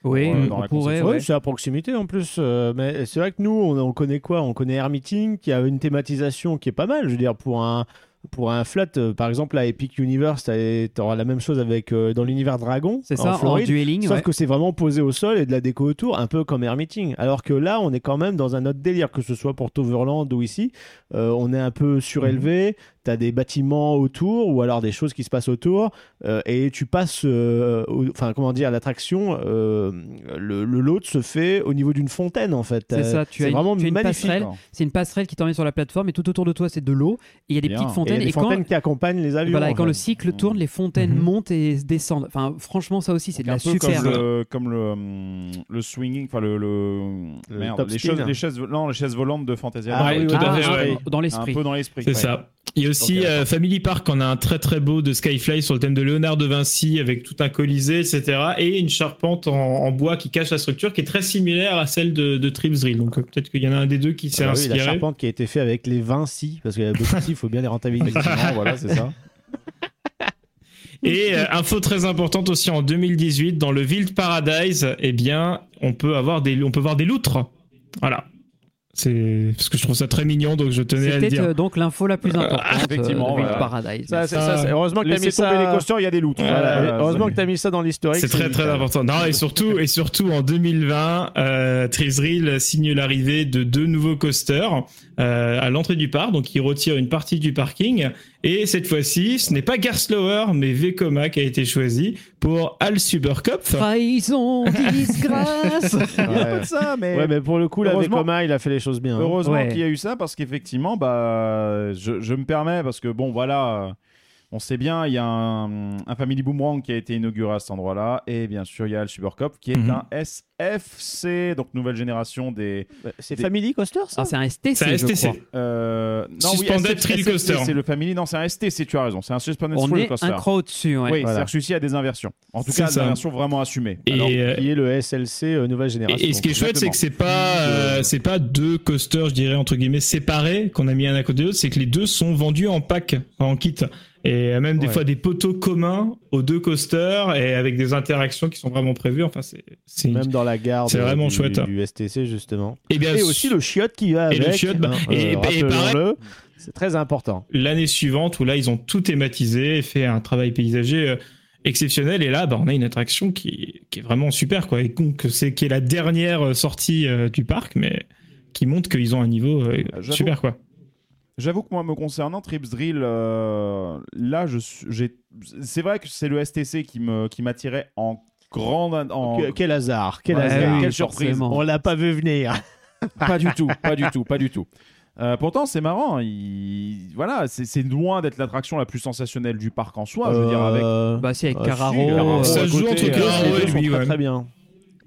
Oui, euh, on pourrait. Ouais, c'est à proximité en plus. euh, mais c'est vrai que nous, on, on connaît quoi? On connaît Hermiting, qui a une thématisation qui est pas mal. Je veux dire, pour un, pour un flat, euh, par exemple, à Epic Universe, tu auras la même chose avec euh, dans l'univers Dragon. C'est ça, en Floride. dueling. Sauf ouais. que c'est vraiment posé au sol et de la déco autour, un peu comme Hermiting. Alors que là, on est quand même dans un autre délire, que ce soit pour Toverland ou ici. Euh, on est un peu surélevé, tu as des bâtiments autour ou alors des choses qui se passent autour. euh, et tu passes, euh, enfin, comment dire, l'attraction, euh, le, le lot se fait au niveau d'une fontaine en fait. C'est ça, tu as c'est une- vraiment tu as une magnifique. C'est une passerelle qui t'emmène sur la plateforme et tout autour de toi, c'est de l'eau. Et il y a des Bien. petites Et il y fontaines. a des Et, quand, fontaines qui accompagnent les avions. voilà, et en quand fait. le cycle tourne, les fontaines Mhm. montent et se descendent. Enfin, franchement, ça aussi, c'est de un la super. comme le, comme le, hum, le swinging, enfin le, le, Le merde, les, chaises, non, les chaises volantes de Fantasia. Ah oui, tout à fait, ouais. dans un l'esprit. peu dans l'esprit. C'est ouais. ça. Il y a aussi euh. Family Park, on a un très très beau de Skyfly sur le thème de Léonard de Vinci avec tout un colisée, etc. Et une charpente en, en bois qui cache la structure qui est très similaire à celle de, de Trips Drill. Donc euh, peut-être qu'il y en a un des deux qui s'est Ah bah oui, la inspiré. charpente qui a été faite avec les Vinci, parce qu'il y a beaucoup de il faut bien les rentabiliser. *laughs* Effectivement, voilà, c'est ça. Et euh, info très importante aussi en 2018 dans le Wild Paradise, eh bien on peut avoir des on peut voir des loutres. Voilà. C'est parce que je trouve ça très mignon donc je tenais à le C'était dire. euh, donc l'info la plus importante. effectivement, euh, de Wild voilà. Paradise. Ça, c'est- Ah, ça, heureusement que t'as Laissez mis tomber ça- les coasters, il y a des loutres. Voilà, Voilà, heureusement que tu as mis ça dans l'historique. C'est très très important. Non et surtout et surtout en 2020, euh, Trisril signe l'arrivée de deux nouveaux coasters euh, à l'entrée du parc, donc il retire une partie du parking Et cette fois-ci, ce n'est pas Garslower, mais Vekoma qui a été choisi pour Al Superkopf. Trahison, disgrâce. *laughs* Il y a un peu de ça, mais. Ouais, mais pour le coup, la Heureusement- Vekoma, il a fait les choses bien. hein. Heureusement Ouais. qu'il y a eu ça parce qu'effectivement, bah, je, je me permets parce que bon, voilà, euh, on sait bien, il y a un, un Family Boomerang qui a été inauguré à cet endroit-là, et bien sûr, il y a le Supercop qui est Mhm. un SFC, donc nouvelle génération des. C'est Des- Family Coaster, ça Ah, c'est un STC, C'est un je STC. crois. Euh, Suspended SF, Thrill Coaster. C'est le Family, non, c'est un STC, tu as raison, c'est un Suspended On Thrill est Coaster. un cran au-dessus. ouais. Oui, Voilà. c'est-à-dire a des inversions. En tout cas, des inversions vraiment assumées. Et, Alors, euh, qui est le SLC euh, nouvelle génération. Et, et ce qui est chouette, c'est que c'est pas, euh, c'est pas deux coasters, je dirais entre guillemets séparés qu'on a mis un à côté de l'autre, c'est que les deux sont vendus en pack, en kit, et même des Ouais. fois des poteaux communs aux deux coasters et avec des interactions qui sont vraiment prévues. Enfin, c'est, Même dans la gare C'est vraiment du, chouette, du STC, justement. et bien Et aussi le chiotte qui va Et avec. le chiotte, bah, hein, et- et pareil- rappelons-le, C'est très important. l'année suivante où là ils ont tout thématisé, et fait un travail paysager euh, exceptionnel et là bah, on a une attraction qui, qui est vraiment super quoi. Et donc c'est qui est la dernière euh, sortie euh, du parc mais qui montre qu'ils ont un niveau euh, J'avoue. super quoi. J'avoue que moi, me concernant, Trips Drill, euh, là, je j'ai. C'est vrai que c'est le STC qui me qui m'attirait en grande. En... Que- quel hasard, quel Ouais, hasard. oui, Quelle surprise. surprise. On l'a pas vu venir. *laughs* Pas du tout, pas du tout, pas du tout. Euh, pourtant, c'est marrant. il- Voilà, c'est c'est loin d'être l'attraction la plus sensationnelle du parc en soi. Je veux dire, avec. Euh, Bah, si, avec ah, si, Carraro. Carraro, Ça à joue entre Carraro et lui, très, ouais. très bien.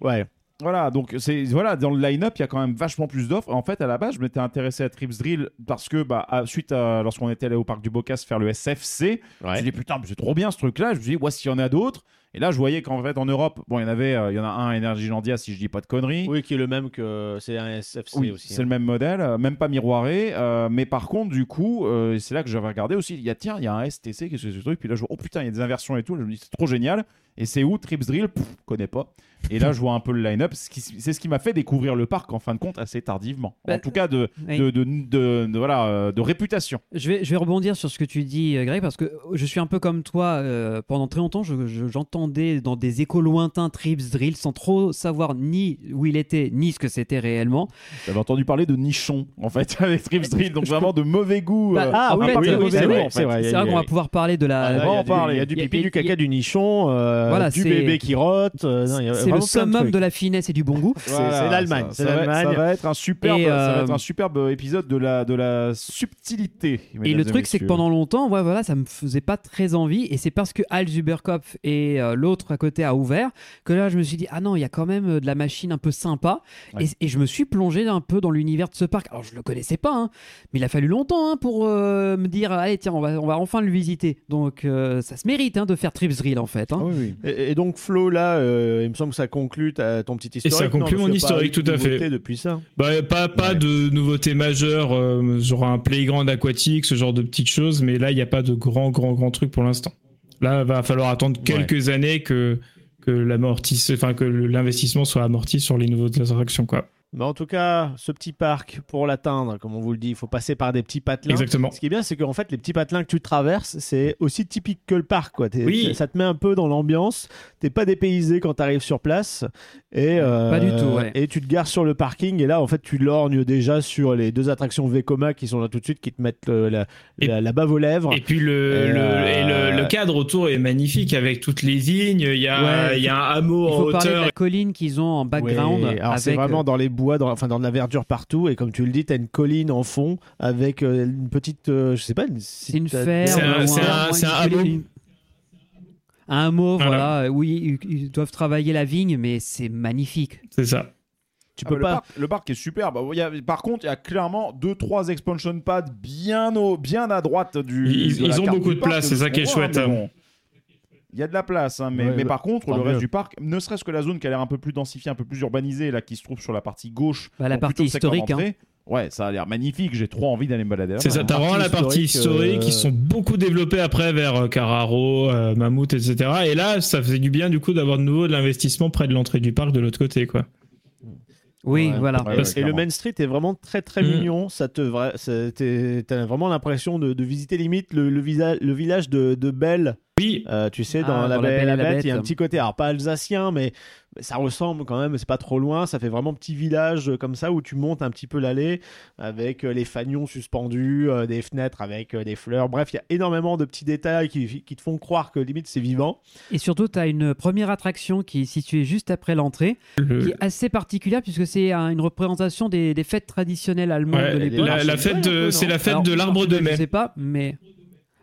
Ouais. Voilà, donc c'est voilà dans le line-up, il y a quand même vachement plus d'offres. En fait, à la base, je m'étais intéressé à Trips Drill parce que bah à- suite à lorsqu'on était allé au parc du Bocas faire le SFC, je me suis dit putain, c'est trop bien ce truc-là. Je me suis dit, ouais, s'il y en a d'autres. Et là, je voyais qu'en fait en Europe, bon, il y en avait, euh, il y en a un à Energylandia si je dis pas de conneries. Oui, qui est le même que c'est un SFC Oui, aussi. hein. c'est le même modèle, euh, même pas miroiré. euh, mais par contre, du coup, c'est là que j'avais regardé aussi. Il y a tiens, il y a un STC, qu'est-ce que c'est ce truc? Puis là, je vois, oh putain, il y a des inversions et tout. Je me dis, c'est trop génial. Et c'est où Trips Drill Pff, connais pas. Et là, je vois un peu le line-up. ce qui- C'est ce qui m'a fait découvrir le parc en fin de compte assez tardivement. Bah, en tout cas, de, oui. de, de, de- de- voilà, euh, de réputation. Je vais, je vais rebondir sur ce que tu dis, euh, Greg, parce que je suis un peu comme toi. euh, pendant très longtemps, je- je- j'entendais dans des échos lointains Trips Drill sans trop savoir ni où il était, ni ce que c'était réellement. J'avais entendu parler de nichon, en fait, *laughs* avec Trips Drill. Donc vraiment de mauvais goût. Bah, euh, ah oui, parc oui, c'est goût, vrai, vrai. Qu'on va pouvoir parler de la. Ah, on va il y a en du- parler. Il y a du Il y a- pipi, il y a- du caca, du nichon, euh, Voilà, du bébé qui rote. euh, C'est le de summum trucs. de la finesse et du bon goût. C'est- c'est l'Allemagne, ça- c'est ça. Ça va être un superbe, Et, ça va euh, être un superbe épisode de la, de la subtilité. Et le truc, c'est que pendant longtemps, ouais, voilà, ça me faisait pas très envie. Et c'est parce que Al Zuberkopf et euh, l'autre à côté a ouvert que là, je me suis dit, ah non, il y a quand même euh, de la machine un peu sympa. Ouais. Et, et je me suis plongé un peu dans l'univers de ce parc. Alors, je le connaissais pas, hein, mais il a fallu longtemps hein, pour euh, me dire, allez, tiens, on va, on va enfin le visiter. Donc, euh, ça se mérite hein, de faire Trips Drill, en fait. hein. Ah oui, oui. Et, et donc Flo, là, euh, il me semble que ça conclut ta- ton petit historique. ça conclut non, mon historique, tout à fait. depuis ça. Bah, pas pas Ouais. de nouveautés majeures, euh, genre un playground aquatique, ce genre de petites choses, mais là il n'y a pas de grand grand grand truc pour l'instant. Là va falloir attendre quelques années que que l'amortisse, enfin que l'investissement soit amorti sur les nouveaux attractions quoi. Mais en tout cas, ce petit parc, pour l'atteindre, comme on vous le dit, il faut passer par des petits patelins. Exactement. Ce qui est bien, c'est qu'en fait, les petits patelins que tu traverses, c'est aussi typique que le parc. Quoi. Oui. Ça te met un peu dans l'ambiance. T'es pas dépaysé quand tu arrives sur place. Et, euh, Pas du tout, ouais. Et tu te gares sur le parking. Et là, en fait, tu lorgnes déjà sur les deux attractions Vekoma qui sont là tout de suite, qui te mettent le- la, Et- la, la bave aux lèvres. Et puis le, Et, le, euh, et le, le cadre autour est magnifique avec toutes les vignes. Il y a, Ouais, il y a un hameau Il en faut parler de la colline qu'ils ont en background. Ouais, alors c'est vraiment euh, dans les bois, dans, enfin dans de la verdure partout, et comme tu le dis, t'as une colline en fond avec euh, une petite, euh, je sais pas, une, C'est une ferme. C'est un- c'est un- ou c'est un une- hameau. une- Un hameau, Voilà. voilà. Oui, ils, doivent travailler la vigne, mais c'est magnifique. C'est ça. Tu Ah peux bah, pas. le, parc, le parc est super. Bah, il y a- par contre, il y a clairement 2-3 expansion pads bien, au, bien à droite du. Ils- ils ont beaucoup de parc, place, c'est ce ça qui est chouette, hein. bon. Il y a de la place, hein, mais, Ouais, mais bah, par contre, le reste mieux. du parc, ne serait-ce que la zone qui a l'air un peu plus densifiée, un peu plus urbanisée, là, qui se trouve sur la partie gauche, Bah, la partie historique, hein. d'entrée, Ouais, ça a l'air magnifique. J'ai trop envie d'aller me balader. C'est ça, t'as vraiment la partie historique, euh, qui sont beaucoup développés après vers euh, Carraro, euh, Mammouth, etc. Et là, ça faisait du bien du coup d'avoir de nouveau de l'investissement près de l'entrée du parc de l'autre côté, quoi. Oui, Ouais. voilà. Ouais, Et le. Main Street est vraiment très très Mm. mignon. Ça te ça- t'as vraiment l'impression de, de visiter limite le, le, visa- le village de, de Belle Oui, Euh, tu sais, dans Ah, La dans Belle et la Bête, il y a un petit côté, alors pas alsacien, mais ça ressemble quand même, c'est pas trop loin, ça fait vraiment petit village euh, comme ça où tu montes un petit peu l'allée avec euh, les fanions suspendus, euh, des fenêtres avec euh, des fleurs. Bref, il y a énormément de petits détails qui, qui te font croire que limite c'est vivant. Et surtout, tu as une première attraction qui est située juste après l'entrée, le- qui est assez particulière puisque c'est un- une représentation des, des fêtes traditionnelles allemandes ouais, de l'époque. la, la fête de, c'est la fête Alors, de l'arbre de Je mai. sais pas, mais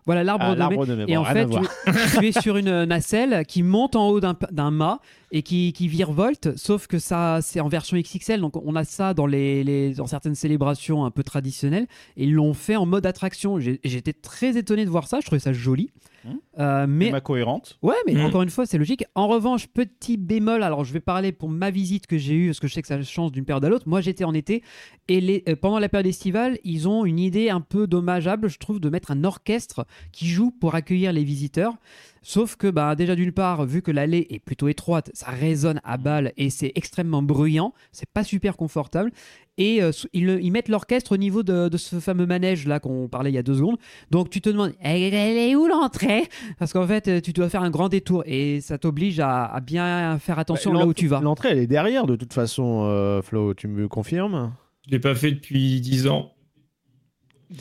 voilà l'arbre Ah, de mai. Et bon, en fait, tu, tu es sur une *laughs* nacelle qui monte en haut d'un mât et qui, qui virevolte, sauf que ça, c'est en version XXL. Donc, on a ça dans, les, les- dans certaines célébrations un peu traditionnelles. Et ils l'ont fait en mode attraction. J'étais très étonné de voir ça. Je trouvais ça joli. Mmh. Euh, mais Ma cohérente. Ouais, mais Mm. encore une fois, c'est logique. En revanche, petit bémol, alors je vais parler pour ma visite que j'ai eue, parce que je sais que ça change d'une période à l'autre. Moi, j'étais en été, et les, euh, pendant la période estivale, ils ont une idée un peu dommageable, je trouve, de mettre un orchestre qui joue pour accueillir les visiteurs. Sauf que, bah, déjà d'une part, vu que l'allée est plutôt étroite, ça résonne à balles et c'est extrêmement bruyant, c'est pas super confortable. Et euh, ils, mettent l'orchestre au niveau de, de ce fameux manège là qu'on parlait il y a deux secondes. Donc tu te demandes, elle, elle est où l'entrée? Parce qu'en fait, tu dois faire un grand détour et ça t'oblige à, à bien faire attention Bah, là où tu vas. L'entrée, elle est derrière de toute façon, euh, Flo, tu me confirmes? Je l'ai pas fait depuis 10 ans.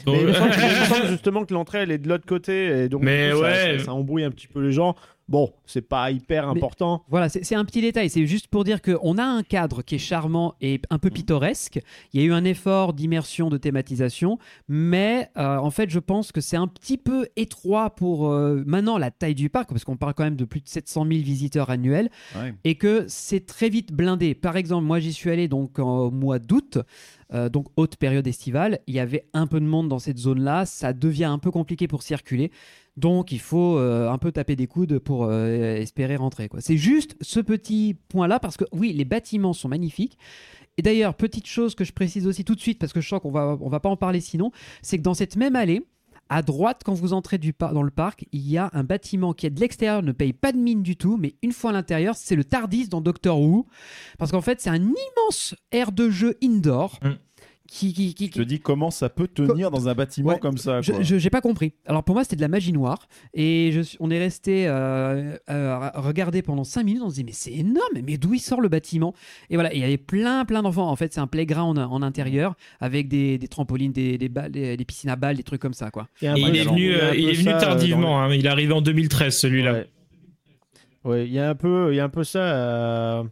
Donc- Mais *laughs* il me semble, justement que l'entrée, elle est de l'autre côté, et donc Mais du coup, ça- ouais. ça, ça embrouille un petit peu les gens. Bon, c'est pas hyper Mais- important. Voilà, c'est un petit détail. C'est juste pour dire qu'on a un cadre qui est charmant et un peu pittoresque. Il y a eu un effort d'immersion, de thématisation, mais euh, en fait, je pense que c'est un petit peu étroit pour euh, maintenant la taille du parc, parce qu'on parle quand même de plus de 700 000 visiteurs annuels, Ouais. et que c'est très vite blindé. Par exemple, moi, j'y suis allé donc au mois d'août. euh, donc haute période estivale, il y avait un peu de monde dans cette zone-là, ça devient un peu compliqué pour circuler. Donc il faut euh, un peu taper des coudes pour euh, espérer rentrer. C'est juste ce petit point-là parce que oui, les bâtiments sont magnifiques. Et d'ailleurs, petite chose que je précise aussi tout de suite parce que je sens qu'on va, on va pas en parler sinon, c'est que dans cette même allée, à droite, quand vous entrez du dans le parc, il y a un bâtiment qui est de l'extérieur, ne paye pas de mine du tout, mais une fois à l'intérieur, c'est le Tardis dans Doctor Who. Parce qu'en fait, c'est un immense aire de jeu indoor. Mm. Qui, qui, qui- Je te dis comment ça peut tenir dans un bâtiment Ouais. comme ça. je quoi. je- j'ai pas compris. Alors pour moi c'était de la magie noire et je on est resté euh, euh, à regarder pendant 5 minutes. On se dit mais c'est énorme, mais d'où il sort le bâtiment? Et voilà, il y avait plein plein d'enfants. En fait c'est un playground en intérieur avec des, des trampolines, des, des, balles- des- des piscines à balles, des trucs comme ça quoi. Il Et est venu, euh, il est venu euh, tardivement. hein. Il est arrivé en 2013, celui-là. Ouais. Ouais, il y a un peu, il y a un peu ça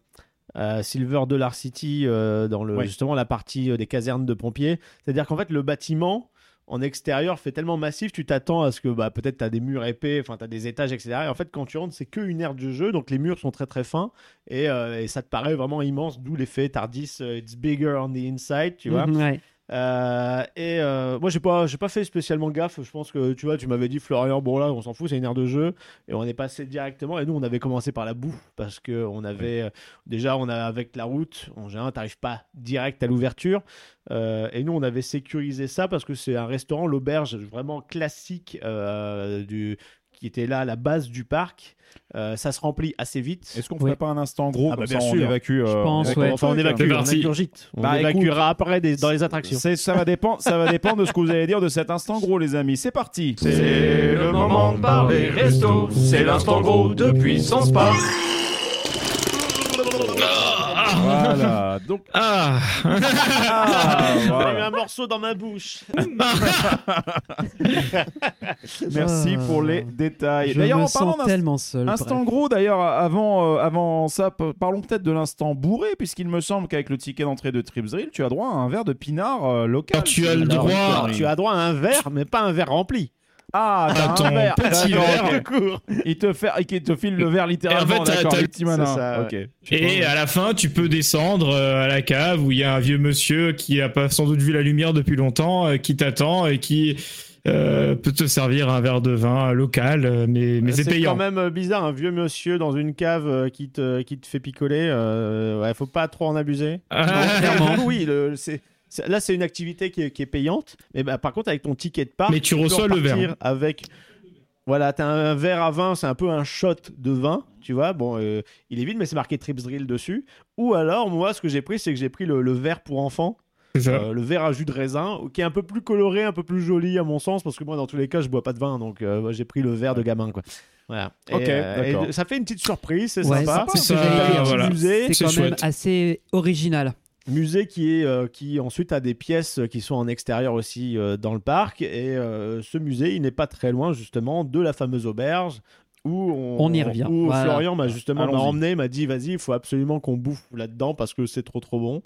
à Silver Dollar City euh, dans le Ouais. justement la partie euh, des casernes de pompiers. C'est-à-dire qu'en fait le bâtiment en extérieur fait tellement massif, tu t'attends à ce que bah, peut-être tu as des murs épais, enfin tu as des étages, etc. Et en fait, quand tu rentres, c'est qu'une aire de jeu, donc les murs sont très très fins et, euh, et ça te paraît vraiment immense, d'où l'effet Tardis, euh, it's bigger on the inside, tu vois. Mhm, ouais. Euh, et euh, moi, j'ai pas, j'ai pas fait spécialement gaffe. Je pense que tu vois, tu m'avais dit Florian, bon là, on s'en fout, c'est une aire de jeu, et on est passé directement. Et nous, on avait commencé par la bouffe parce que on avait euh, déjà, on a avec la route, en général, t'arrives pas direct à l'ouverture. Et nous, on avait sécurisé ça parce que c'est un restaurant, l'auberge vraiment classique du qui était là à la base du parc. Euh, ça se remplit assez vite. Est-ce qu'on ferait pas un instant gros Ah bah, comme ça on sûr. évacue euh, Je pense, on ouais. on truc, évacue, on. On Bah, évacuera après des- dans les attractions. Ça va dépendre, ça va dépendre de ce que vous allez dire de cet instant gros, les amis. C'est parti. C'est le moment de parler resto, c'est l'instant gros de puissance pas. Voilà. Donc, Ah ah, J'ai eu voilà. un morceau dans ma bouche. *laughs* merci Ah. pour les détails. Je D'ailleurs, me en parlant tellement seul. Instant bref. gros d'ailleurs avant, euh, avant ça parlons peut-être de l'instant bourré puisqu'il me semble qu'avec le ticket d'entrée de Tripsdrill tu as droit à un verre de pinard euh, local. Tu as le droit- alors, tu as droit à un verre, mais pas un verre rempli. Ah t'as Attends, un verre petit verre. Il te fait il te file le verre littéralement Et en fait, t'as- t'as- c'est ça. Et à la fin, tu peux descendre euh, à la cave où il y a un vieux monsieur qui a pas sans doute vu la lumière depuis longtemps, euh, qui t'attend et qui euh, peut te servir un verre de vin local, mais, mais c'est c'est payant. quand même bizarre, un vieux monsieur dans une cave qui te, qui te fait picoler. euh, ouais, faut pas trop en abuser. Ah. Non, clairement, *laughs* oui, c'est- c'est- là c'est une activité qui est, qui est payante, mais bah, par contre avec ton ticket de parc, Mais tu peux reçois le verre. avec. Voilà, t'as un verre à vin, c'est un peu un shot de vin, tu vois. Bon, euh, il est vide, mais c'est marqué Trips Drill dessus. Ou alors, moi, ce que j'ai pris, c'est que j'ai pris le, le verre pour enfants. Ça. Euh, le verre à jus de raisin, qui est un peu plus coloré, un peu plus joli à mon sens, parce que moi, dans tous les cas, je bois pas de vin, donc euh, j'ai pris le verre de gamin, quoi. Voilà. Et, Ok, euh, et d'accord. ça fait une petite surprise, c'est Ouais, sympa. c'est ce voilà. quand même assez original. Musée qui est euh, qui ensuite a des pièces qui sont en extérieur aussi euh, dans le parc et euh, ce musée il n'est pas très loin justement de la fameuse auberge où on, On y revient. où Voilà. Florian m'a justement m'a emmené m'a dit vas-y il faut absolument qu'on bouffe là-dedans parce que c'est trop trop bon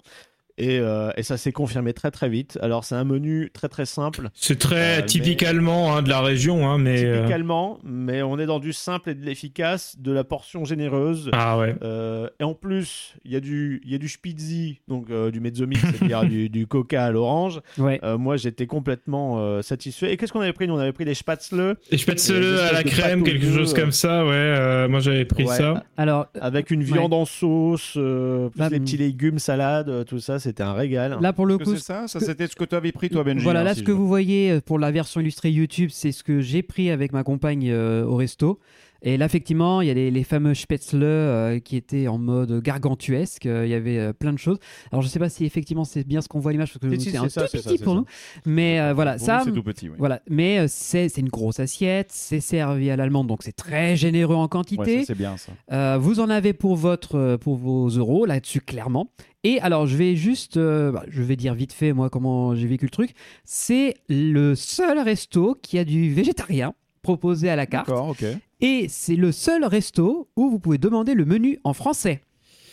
et, euh, et ça s'est confirmé très très vite alors c'est un menu très très simple C'est très Euh, typique mais- allemand hein, de la région, hein, mais. euh, typique allemand mais on est dans du simple et de l'efficace de la portion généreuse Ah ouais. Euh, et en plus, il y a du, il y a du Spitzy, donc euh, du Mezzomix, c'est-à-dire *laughs* du, du coca à l'orange. Ouais. Euh, moi, j'étais complètement euh, satisfait. Et qu'est-ce qu'on avait pris? Nous, on avait pris des Spätzle Et je pète Des le à la crème, quelque chose euh. comme ça, ouais. euh, moi j'avais pris Ouais. ça. Alors avec une viande en sauce, euh, plus Bah, les petits légumes, salades, euh, tout ça, c'était un régal. là, pour le coup, c'est ça Ça, c'était ce que tu avais pris, toi, Benji. Voilà, hein, là, si ce que vous voyez euh, pour la version illustrée YouTube, c'est ce que j'ai pris avec ma compagne euh, au resto. Et là, effectivement, il y a les, les fameux Spätzle euh, qui étaient en mode gargantuesque. Euh, Il y avait euh, plein de choses. Alors, je sais pas si effectivement c'est bien ce qu'on voit à l'image, parce que c'est un ça, tout ça, petit pour ça. nous. Mais voilà, Pour ça, c'est tout petit, oui. voilà. Mais c'est une grosse assiette, c'est servi à l'allemande, donc c'est très généreux en quantité. Ouais, c'est bien ça. Vous en avez pour votre pour vos euros là-dessus clairement. Et alors je vais juste, euh, bah, je vais dire vite fait moi comment j'ai vécu le truc. C'est le seul resto qui a du végétarien proposé à la carte. D'accord, ok. Et c'est le seul resto où vous pouvez demander le menu en français.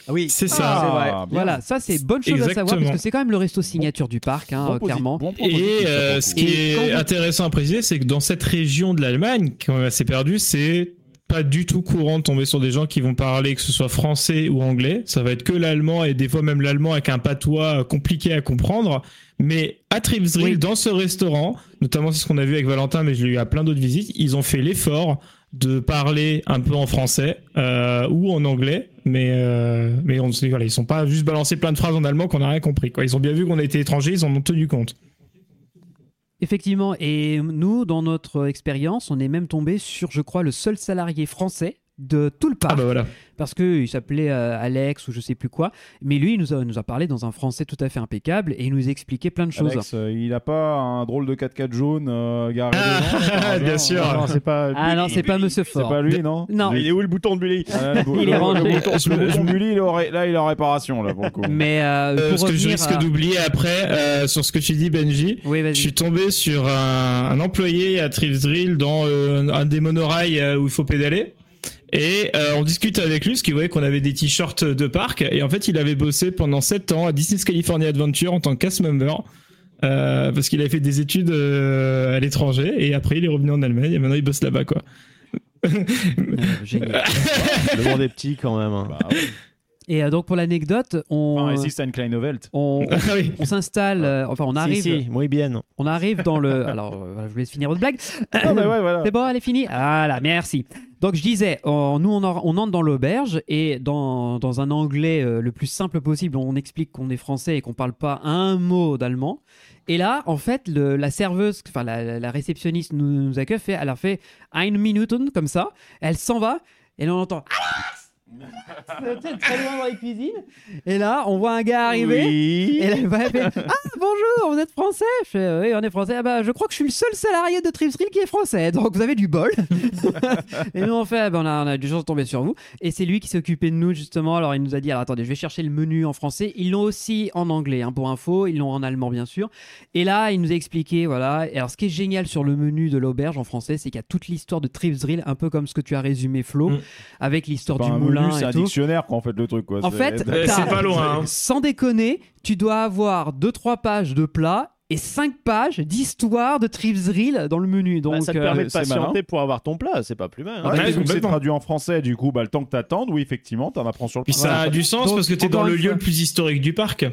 oui, C'est ça. Ah, vrai. Voilà, ça c'est bonne chose à savoir parce que c'est quand même le resto signature du parc, hein, Bon clairement. bon Et euh, ce qui Et est vous- intéressant à préciser, c'est que dans cette région de l'Allemagne, quand même assez perdue, c'est pas du tout courant de tomber sur des gens qui vont parler que ce soit français ou anglais. Ça va être que l'allemand et des fois même l'allemand avec un patois compliqué à comprendre. Mais à Tripsdrill, Oui. dans ce restaurant, notamment c'est ce qu'on a vu avec Valentin, mais je l'ai eu à plein d'autres visites, ils ont fait l'effort de parler un peu en français euh, ou en anglais, mais euh, mais on voilà, ils sont pas juste balancés plein de phrases en allemand qu'on n'a rien compris. Quoi. Ils ont bien vu qu'on était étrangers, ils en ont tenu compte. Effectivement, et nous, dans notre expérience, on est même tombé sur, je crois, le seul salarié français de tout le parc. Ah bah voilà. parce qu'il s'appelait euh, Alex ou je sais plus quoi. Mais lui, il nous a, nous a parlé dans un français tout à fait impeccable et il nous expliquait plein de choses. Alex, euh, il a pas un drôle de 4x4 jaune euh, garé Ah, devant, *laughs* bien sûr. Ah non, c'est pas. Ah non, c'est pas Monsieur C'est Fort. pas lui, non Non. Il est où le bouton de Bully? Ah, le Il est le rangé. bouton- Le bouton de Bully, il aurait- là, il est en réparation, là, pour le coup. Mais euh, Euh, pour ce que je revenir risque d'oublier après, euh, sur ce que tu dis, Benji, Oui, je suis tombé sur un, un employé à Tripsdrill dans euh, un des monorails où il faut pédaler. Et euh, on discute avec lui, parce qu'il voyait qu'on avait des t-shirts de parc. Et en fait, il avait bossé pendant 7 ans à Disney's California Adventure en tant que cast member. euh, parce qu'il avait fait des études euh, à l'étranger. Et après, il est revenu en Allemagne. Et maintenant, il bosse là-bas, quoi. Euh, génial. *laughs* Le monde est petit quand même. hein. Bah, ouais. Et euh, donc pour l'anecdote, on, Enfin, *laughs* Ah oui. on s'installe, euh, enfin on Si, arrive, si, muy bien. on arrive dans le. *laughs* Alors euh, je vous laisse finir votre blague. Ah, bah ouais, voilà. C'est bon, elle est finie Voilà, merci. Donc je disais, nous on, en- on entre dans l'auberge et dans, dans un anglais euh, le plus simple possible, on explique qu'on est français et qu'on parle pas un mot d'allemand. Et là, en fait, le- la serveuse, enfin la, réceptionniste nous, nous accueille, fait, elle a fait une Minuten comme ça, elle s'en va et là on entend C'est très loin dans la cuisine. Et là, on voit un gars arriver. Oui. Et là, elle fait Ah, bonjour, vous êtes français Je fais Oui, on est français. Ah, bah, je crois que je suis le seul salarié de Tripsdrill qui est français, donc vous avez du bol. *laughs* et nous, on fait Ah, bah, on, a, on a du chance de tomber sur vous. Et c'est lui qui s'est occupé de nous, justement. Alors, il nous a dit Alors, attendez, je vais chercher le menu en français. Ils l'ont aussi en anglais, hein, pour info. Ils l'ont en allemand, bien sûr. Et là, il nous a expliqué Voilà. Et alors, ce qui est génial sur le menu de l'auberge en français, c'est qu'il y a toute l'histoire de Tripsdrill, un peu comme ce que tu as résumé, Flo, Mm. avec l'histoire du moulin c'est un tout. dictionnaire, quoi, en fait, le truc, quoi. En fait, Euh, c'est pas loin. hein. sans déconner, tu dois avoir 2-3 pages de plats et 5 pages d'histoire de Tripsdrill dans le menu. Donc, Bah, ça te euh, permet de c'est patienter malin. pour avoir ton plat, c'est pas plus mal. hein. Ouais, Ouais, que c'est traduit en français, du coup, bah, le temps que t'attendes, oui, effectivement, t'en apprends sur le Puis ça a du sens Donc, parce que t'es dans le lieu le plus historique du parc.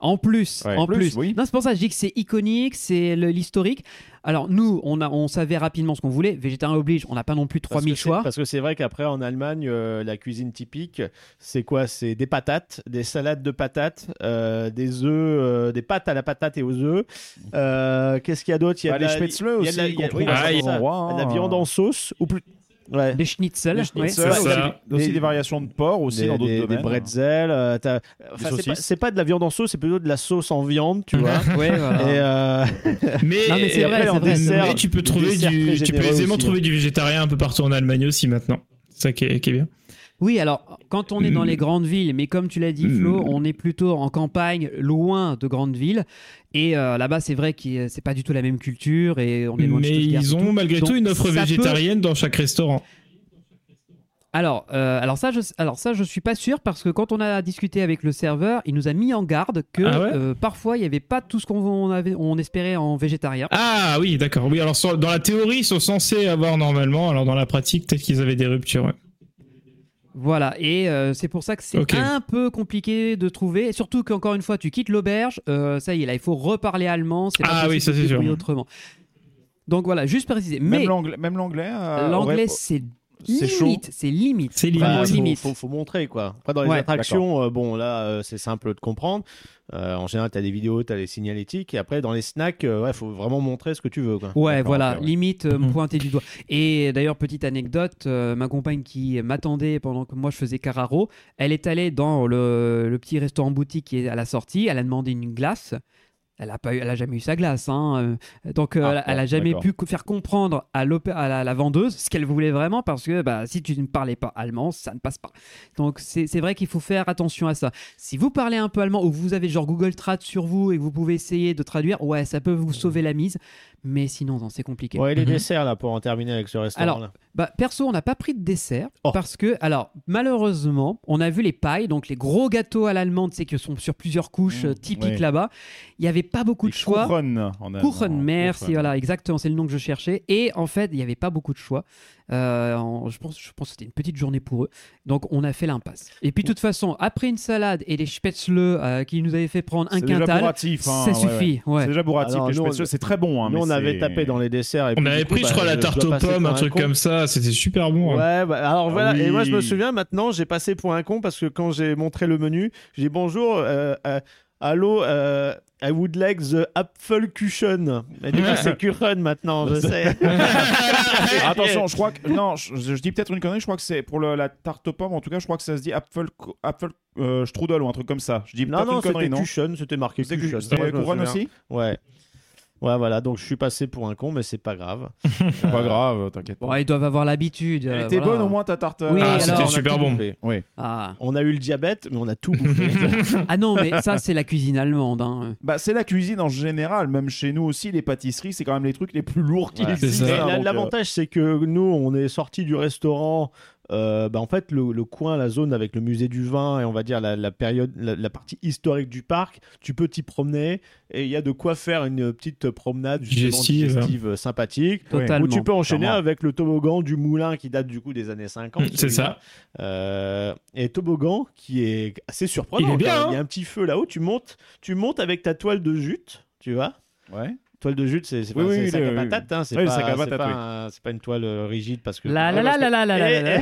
En plus, Ouais, en plus, plus. oui. Non, c'est pour ça que je dis que c'est iconique, c'est l'historique. Alors nous, on, a, on savait rapidement ce qu'on voulait. Végétarien oblige, on n'a pas non plus Parce 3000 que c'est- choix. Parce que c'est vrai qu'après en Allemagne, euh, la cuisine typique, c'est quoi? C'est des patates, des salades de patates, euh, des œufs, euh, des pâtes à la patate et aux œufs. Euh, Qu'est-ce qu'il y a d'autre? Il y a Bah, de les la- spätzle il y a de aussi, il y a- de la viande en sauce ou plus. Ouais. des schnitzels. Des ouais. schnitzels, c'est aussi, ça. aussi Des- des variations de porc aussi des, dans d'autres des, des domaines. bretzels. euh, enfin, c'est pas, saucisses. c'est pas de la viande en sauce, c'est plutôt de la sauce en viande, tu vois. *laughs* Ouais, voilà. Et euh, *laughs* Mais, Non, mais c'est et vrai, après, c'est en vrai. dessert, Mais tu peux trouver du, tu peux aisément aussi, trouver du végétarien un peu partout en Allemagne aussi maintenant. C'est ça qui est, qui est bien. Oui, alors quand on est dans les grandes villes, mais comme tu l'as dit Flo, on est plutôt en campagne, loin de grandes villes. Et euh, là-bas, c'est vrai que c'est pas du tout la même culture et on est loin Mais ils ont tout. malgré Donc, tout une offre peut- végétarienne dans chaque restaurant. Alors, euh, alors ça, je, alors ça, je suis pas sûr parce que quand on a discuté avec le serveur, il nous a mis en garde que Ah ouais? euh, parfois il y avait pas tout ce qu'on avait, on espérait en végétarien. Ah oui, d'accord. Oui, alors sur- dans la théorie, ils sont censés avoir normalement. Alors dans la pratique, peut-être qu'ils avaient des ruptures. ouais. Voilà, et euh, c'est pour ça que c'est un peu compliqué de trouver, et surtout qu'encore une fois, tu quittes l'auberge, euh, ça y est, là, il faut reparler allemand, c'est pas Ah oui, ça, c'est sûr. autrement. Donc voilà, juste préciser. Mais Même l'anglais, même l'anglais. euh, l'anglais, aurait- c'est c'est chaud. limite, c'est limite. C'est limite. Bah, faut, limite. faut, faut montrer quoi. Après dans les Ouais, attractions, euh, bon là euh, c'est simple de comprendre. Euh, en général, tu as des vidéos, tu as les signalétiques, et après dans les snacks, euh, ouais, faut vraiment montrer ce que tu veux quoi. Ouais, voilà, ouais. limite euh, *laughs* pointer du doigt. Et d'ailleurs, petite anecdote, euh, ma compagne qui m'attendait pendant que moi je faisais Carraro, elle est allée dans le, le petit restaurant boutique qui est à la sortie, elle a demandé une glace. Elle a pas eu, elle a jamais eu sa glace, hein. euh, donc euh, Ah, elle a- elle bon, a jamais pu faire comprendre à, la, la vendeuse ce qu'elle voulait vraiment parce que bah, si tu ne parlais pas allemand, ça ne passe pas. Donc c'est c'est vrai qu'il faut faire attention à ça. Si vous parlez un peu allemand ou vous avez genre Google Trad sur vous et que vous pouvez essayer de traduire, ouais, ça peut vous sauver la mise, mais sinon non, c'est compliqué. Ouais, les Mhm. desserts là pour en terminer avec ce restaurant Alors, là. Bah, perso, on n'a pas pris de dessert Oh. parce que, alors, malheureusement, on a vu les pailles, donc les gros gâteaux à l'allemande, c'est que sont sur plusieurs couches Mmh, euh, typiques là-bas. Il n'y avait pas beaucoup Les de choix. Kuchen, en. Kuchen, merci, voilà, exactement, c'est le nom que je cherchais. Et en fait, il n'y avait pas beaucoup de choix. Euh, en- je pense, je pense que c'était une petite journée pour eux. Donc, on a fait l'impasse. Et puis, de toute façon, après une salade et des spätzle euh, qui nous avaient fait prendre un C'est déjà quintal, bourratif, hein, ça ouais, suffit. Ouais. C'est déjà bourratif. Alors, les spätzle, c'est très bon. hein, Nous mais on avait tapé dans les desserts. Et On puis, avait coup, pris, je bah, crois, la dois tarte aux pommes, un truc comme ça. C'était super bon. hein. Ouais, bah, alors voilà. oui. Et moi, je me souviens maintenant, j'ai passé pour un con parce que quand j'ai montré le menu, j'ai dit bonjour, euh, euh, allô, euh, I would like the Apfelkuchen. Et du coup, c'est *laughs* Kuchen maintenant, je sais. *laughs* Attention, je crois que *laughs* non, je, je dis peut-être une connerie. Je crois que c'est pour le- la tarte aux pommes. En tout cas, je crois que ça se dit Apfel, Apfel euh, Strudel ou un truc comme ça. Je dis non, peut-être non, une connerie, c'était non Kuchen, c'était marqué C'était c'était Moi, je me couronne aussi Ouais. Ouais, voilà, donc je suis passé pour un con, mais c'est pas grave. *laughs* C'est Pas grave, t'inquiète Bon, pas. ils doivent avoir l'habitude. Elle euh, était voilà. bonne au moins ta tarte. Oui, Ah, alors, c'était on a super bon. Oui. Ah. On a eu le diabète, mais on a tout bouffé. *laughs* Ah non, mais ça, c'est la cuisine allemande. hein. Bah, c'est la cuisine en général, même chez nous aussi, les pâtisseries, c'est quand même les trucs les plus lourds qui Ouais, existent. hein, euh, L'avantage, c'est que nous, on est sorti du restaurant. Euh, bah, en fait, le, le coin, la zone avec le musée du vin et on va dire la, la période, la, la partie historique du parc, tu peux t'y promener et il y a de quoi faire une petite promenade Digestive. digestive, euh, sympathique. Totalement. Où tu peux enchaîner avec le toboggan du moulin qui date du coup des années 50. Mm, c'est celui-là. Euh, et toboggan qui est assez surprenant. Il est bien, hein Il y a un petit feu là-haut. Tu montes, tu montes avec ta toile de jute, tu vois. Ouais. Toile de jute, c'est pas oui, sac à patate, hein, c'est pas, sac à c'est patate, pas oui. un- c'est pas une toile euh, rigide parce que. La la la la la la la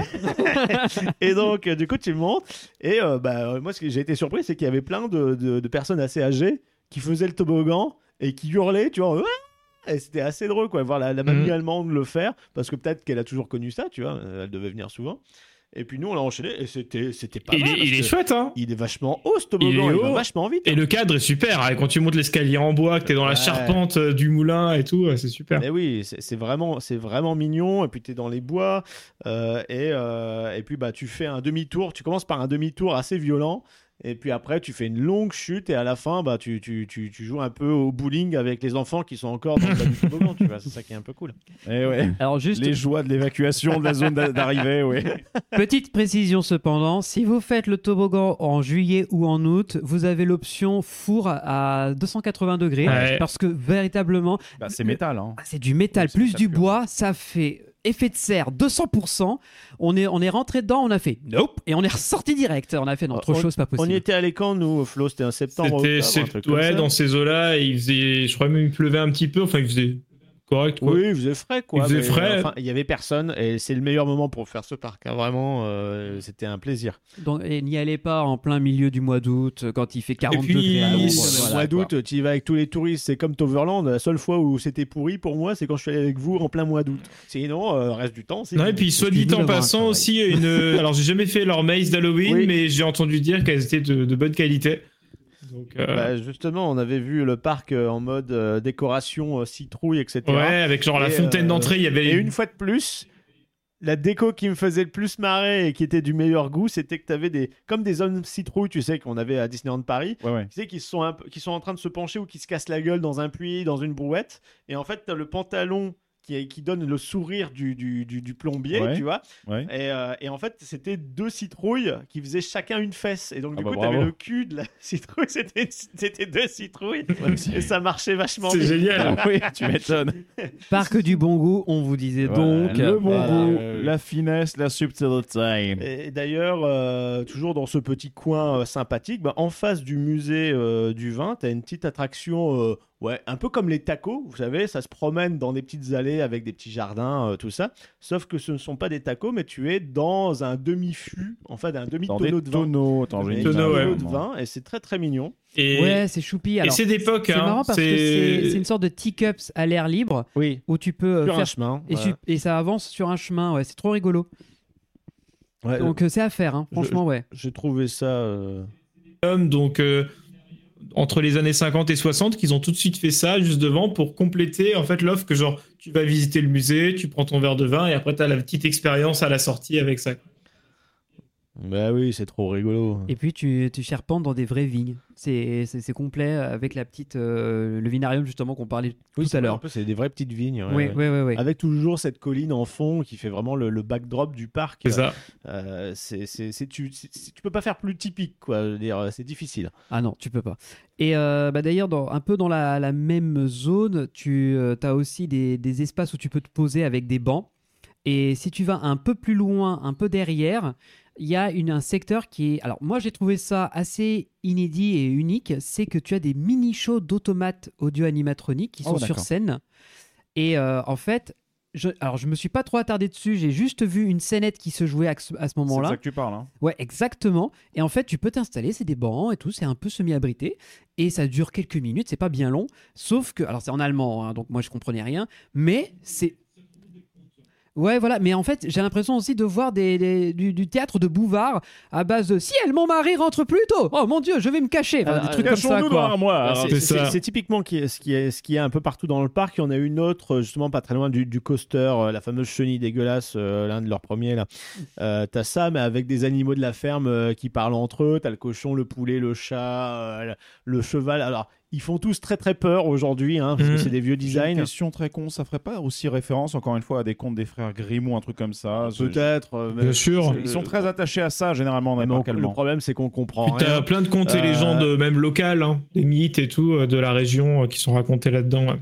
*laughs* Et- donc, euh, du coup, tu montes. Et euh, bah, moi, ce que j'ai été surpris, c'est qu'il y avait plein de, de- de personnes assez âgées qui faisaient le toboggan et qui hurlaient, tu vois. Ouais Et c'était assez drôle, quoi, voir la, la mamie Mhm. allemande le faire, parce que peut-être qu'elle a toujours connu ça, tu vois. Elle devait venir souvent. Et puis nous, on l'a enchaîné et c'était c'était pas Il mal. est, il est chouette, hein Il est vachement haut, ce toboggan. Il est Il, va haut. vachement vite. Et le cadre est super. hein. Quand tu montes l'escalier en bois, que t'es dans la charpente euh, du moulin et tout, ouais, c'est super. Eh oui, c'est vraiment, c'est vraiment mignon. Et puis tu es dans les bois. euh, et, euh, et puis bah, tu fais un demi-tour. Tu commences par un demi-tour assez violent. Et puis après, tu fais une longue chute. Et à la fin, bah, tu, tu, tu, tu joues un peu au bowling avec les enfants qui sont encore dans le bas *laughs* du toboggan. tu vois, c'est ça qui est un peu cool. Eh ouais. *laughs* Alors juste Les joies de l'évacuation de la zone d'a- d'arrivée, oui. *laughs* petite précision cependant, si vous faites le toboggan en juillet ou en août, vous avez l'option four à 280 degrés Ouais. parce que véritablement Bah, c'est métal, hein. ah, c'est du métal Oui, plus métal du bois, ça fait effet de serre 200%. On est on est rentré dedans, on a fait nope et on est ressorti direct. On a fait non, trop On- chaud, c'est pas On possible. y était à l'écran, nous, Flo? C'était en septembre. C'était, octobre, un c'est- truc comme ouais, ça. dans ces eaux-là, il faisait, je crois même il pleuvait un petit peu. Enfin, il faisait correct. Quoi. Oui, il faisait frais, quoi. Il faisait mais, frais. euh, enfin, il y avait personne et c'est le meilleur moment pour faire ce parc. hein, Vraiment, euh, c'était un plaisir. Donc, et n'y allez pas en plein milieu du mois d'août euh, quand il fait 40 puis, degrés à voilà, mois d'août, tu y vas avec tous les touristes. C'est comme Toverland. La seule fois où c'était pourri pour moi, c'est quand je suis allé avec vous en plein mois d'août. Sinon, euh, reste du temps, c'est. Non, et puis, soit dit en passant aussi, une... *laughs* alors j'ai jamais fait leur maze d'Halloween, Oui. mais j'ai entendu dire qu'elles étaient de, de bonne qualité. Donc, euh, Bah, justement, on avait vu le parc euh, en mode euh, décoration, euh, citrouille, etc. ouais, avec genre la Et, fontaine euh, d'entrée, il y avait Et une fois de plus, la déco qui me faisait le plus marrer et qui était du meilleur goût, c'était que tu avais des comme des hommes citrouilles, tu sais, qu'on avait à Disneyland Paris. Ouais, ouais. Tu sais, qui sont, un qui sont en train de se pencher ou qui se cassent la gueule dans un puits, dans une brouette. Et en fait, tu as le pantalon qui, qui donne le sourire du, du, du- du plombier, Ouais. tu vois. Ouais. Et, euh, et en fait, c'était deux citrouilles qui faisaient chacun une fesse. Et donc, du Ah bah coup, tu avais le cul de la *laughs* citrouille, c'était c'était deux citrouilles. et ça marchait vachement C'est bien. génial. *laughs* oui, tu m'étonnes. *laughs* Parc du bon goût, on vous disait donc. Le bon voilà. goût, Euh, la finesse, la subtilité. Et d'ailleurs, euh, toujours dans ce petit coin euh, sympathique, bah, en face du musée euh, du vin, tu as une petite attraction, euh, ouais, un peu comme les tacos, vous savez, ça se promène dans des petites allées avec des petits jardins, euh, tout ça. Sauf que ce ne sont pas des tacos, mais tu es dans un demi-fût, en fait, un demi-tonneau de vin. tonneaux. Attends, Des une tonneaux, ouais. de vin, et c'est très très mignon. Et, Ouais, c'est choupi. et Alors, c'est d'époque. c'est hein, marrant parce que c'est une sorte de teacups à l'air libre Oui, où tu peux euh, sur un faire. chemin. Et, et ça avance sur un chemin, ouais, c'est trop rigolo. Ouais, Donc euh, c'est à faire, hein, je- franchement, ouais. J'ai trouvé ça. euh, donc euh, entre les années 50 et 60, qu'ils ont tout de suite fait ça juste devant pour compléter en fait l'offre que genre tu vas visiter le musée, tu prends ton verre de vin et après tu as la petite expérience à la sortie avec ça. Bah oui, c'est trop rigolo. Et puis tu, tu charpentes dans des vraies vignes. C'est c'est- c'est complet avec la petite euh, le vinarium justement qu'on parlait Oui, tout c'est à vrai, un l'heure. peu, C'est des vraies petites vignes. ouais, Oui, ouais. oui, oui, oui. Avec toujours cette colline en fond qui fait vraiment le, le backdrop du parc. C'est ça. Euh, c'est, c'est, c'est- tu, tu peux pas faire plus typique, quoi. Je veux dire, euh, c'est difficile. Ah non, tu peux pas. Et euh, bah d'ailleurs, dans- un peu dans la, la même zone, tu as aussi des, des espaces où tu peux te poser avec des bancs. Et si tu vas un peu plus loin, un peu derrière, il y a une, un secteur qui est... Alors moi j'ai trouvé ça assez inédit et unique, c'est que tu as des mini-shows d'automates audio-animatroniques qui Oh, sont sur scène. Et euh, en fait, je, alors je me suis pas trop attardé dessus, j'ai juste vu une scénette qui se jouait à ce, à ce C'est moment-là. ça que tu parles. Hein. Ouais, exactement. Et en fait, tu peux t'installer, c'est des bancs et tout, c'est un peu semi-abrité. Et ça dure quelques minutes, c'est pas bien long. Sauf que, alors c'est en allemand, hein, donc moi je comprenais rien, mais c'est. Ouais, voilà, mais en fait, j'ai l'impression aussi de voir des, des- du, du théâtre de Bouvard à base de Si elle, mon mari rentre plus tôt Oh mon dieu, je vais me cacher Enfin, Ah, Des trucs comme ça, Cachons-nous dans quoi. l'armoire. c'est, c'est c'est- ça. c'est typiquement qui est- ce qui est ce qui est un peu partout dans le parc. Il y en a une autre, euh, justement, pas très loin du, du coaster, euh, la fameuse chenille dégueulasse, euh, l'un de leurs premiers. Là. Euh, t'as ça, mais avec des animaux de la ferme euh, qui parlent entre eux. T'as le cochon, le poulet, le chat, le cheval. Alors, ils font tous très très peur aujourd'hui, hein, parce que Mhm. c'est des vieux J'ai une designs. question très con, ça ferait pas aussi référence encore une fois à des contes des frères Grimm ou un truc comme ça Peut-être. euh, Bien sûr. Ils sont très attachés à ça généralement on- le problème, c'est qu'on comprend Puis t'as plein de contes et Euh, légendes, euh, même locales, hein, des mythes et tout euh, de la région euh, qui sont racontés là-dedans. ouais.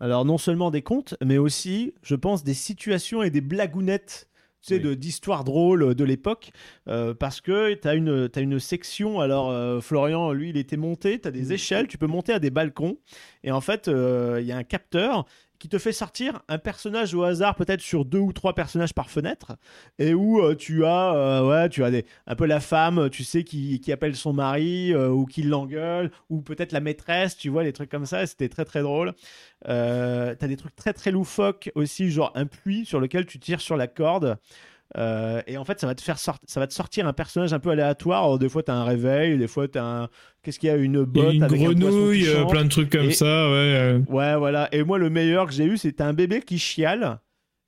Alors, non seulement des contes, mais aussi, je pense, des situations et des blagounettes. Tu sais, Oui. d'histoires drôles de l'époque, euh, parce que tu as une, une section. Alors, euh, Florian, lui, il était monté, tu as des échelles, tu peux monter à des balcons, et en fait, euh, il y a un capteur qui te fait sortir un personnage au hasard, peut-être sur deux ou trois personnages par fenêtre, et où euh, tu as, euh, ouais, tu as un peu la femme, tu sais, qui, qui appelle son mari, euh, ou qui l'engueule, ou peut-être la maîtresse, tu vois, les trucs comme ça, c'était très très drôle. T'as des trucs très très loufoques aussi, genre un puits sur lequel tu tires sur la corde. Euh, et en fait, ça va te faire sortir, ça va te sortir un personnage un peu aléatoire. Alors, des fois, t'as un réveil, des fois, t'as un, qu'est-ce qu'il y a, une botte une avec un grenouille, euh, chante. plein de trucs comme Et- ça, ouais. euh. Ouais, voilà. Et moi, le meilleur que j'ai eu, c'était un bébé qui chiale.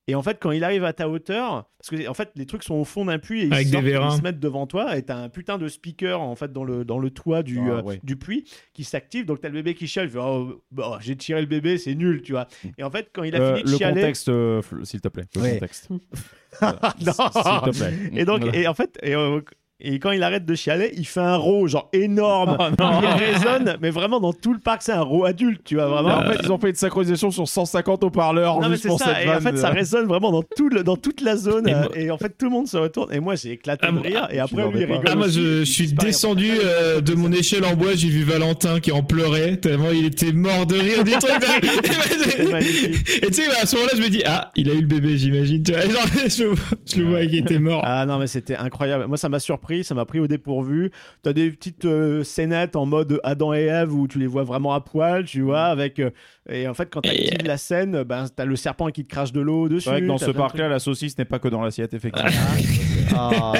Et en fait, quand il arrive à ta hauteur, parce que en fait, les trucs sont au fond d'un puits et ils, Avec des sortent, vérins. ils se mettent devant toi et t'as un putain de speaker en fait dans le, dans le toit du, Ah, euh, ouais. du puits qui s'active. Donc t'as le bébé qui chiale, il fait, oh, bah, j'ai tiré le bébé, c'est nul, tu vois. Et en fait, quand il a Euh, fini de le chialer, contexte, euh, s'il te plaît. Le Ouais. contexte. *laughs* non. S'il te plaît. Et donc, Voilà. et en fait, et, euh, Et quand il arrête de chialer, il fait un rot, genre énorme. Oh il résonne, mais vraiment dans tout le parc, c'est un rot adulte, tu vois, vraiment. en fait, ils ont fait une synchronisation sur 150 haut-parleurs Non, mais juste c'est pour ça, cette et en fait, ça résonne vraiment dans, tout le, dans toute la zone. Et euh, moi- Et, en fait, tout le monde se retourne. Et moi, j'ai éclaté Ah, de rire. Et après, lui, il rigole. Ah, moi, je, suis descendu euh, de mon échelle en bois, j'ai vu Valentin qui en pleurait, tellement il était mort de rire. Et tu sais, à ce moment-là, je me dis, ah, il a eu le bébé, j'imagine. Je, *laughs* je le vois qui était mort. Ah non, mais c'était incroyable. Moi, ça m'a surpris, ça m'a pris au dépourvu. T'as des petites euh, scénettes en mode Adam et Ève où tu les vois vraiment à poil, tu vois, avec. euh, et en fait, quand t'actives la scène, ben, t'as le serpent qui te crache de l'eau dessus. C'est vrai que dans ce parc-là, la saucisse n'est pas que dans l'assiette, effectivement. *laughs* Ah.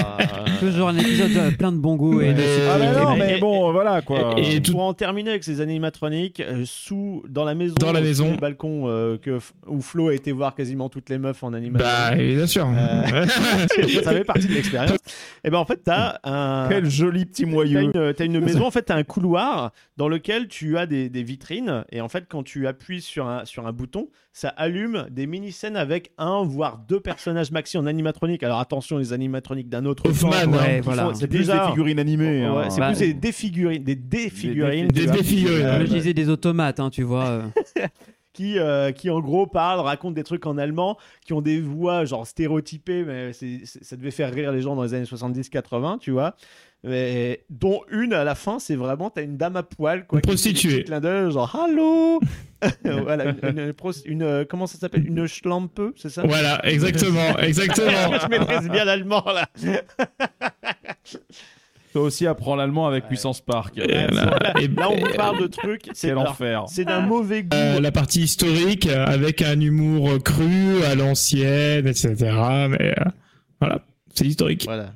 Toujours un épisode euh, plein de bon goût et de. Ah, mais subtilité, non, mais- bon, voilà quoi. Et- Et tout- pour en terminer avec ces animatroniques, euh, sous dans la maison, Dans la maison. le balcon euh, que où Flo a été voir quasiment toutes les meufs en animation. Bah, bien sûr. Euh, *laughs* *laughs* ça fait partie de l'expérience. Et ben en fait, t'as un. Quel joli petit T'as moyeu. une, t'as une maison, en fait, t'as un couloir dans lequel tu as des, des vitrines. Et en fait, quand tu appuies sur un, sur un bouton, ça allume des mini-scènes avec un, voire deux personnages maxi en animatronique. Alors attention, les animatroniques d'un autre Hoffman, hein. Ouais, voilà. C'est plus des figurines animées. Ouais, hein. c'est Bah, plus des défigurines, des défigurines, Des des automates, hein, tu vois. euh. *laughs* qui, euh, qui en gros parlent, racontent des trucs en allemand, qui ont des voix genre stéréotypées, mais ça devait faire rire les gens dans les années 70-80, tu vois. Mais, dont une à la fin, c'est vraiment, t'as une dame à poil, quoi. Une prostituée. clins d'œil, genre Allô *laughs* *laughs* Voilà, une, une une, euh, comment ça s'appelle? Une schlampe, c'est ça? Voilà, exactement, *laughs* exactement. Je maîtrise bien l'allemand là. Toi aussi apprends l'allemand avec Puissance Park. Et là, et- Là, on vous parle de trucs. C'est Quel alors, enfer. C'est d'un mauvais goût. euh, la partie historique euh, avec un humour euh, cru à l'ancienne, etc. Mais euh, voilà, c'est historique. Voilà.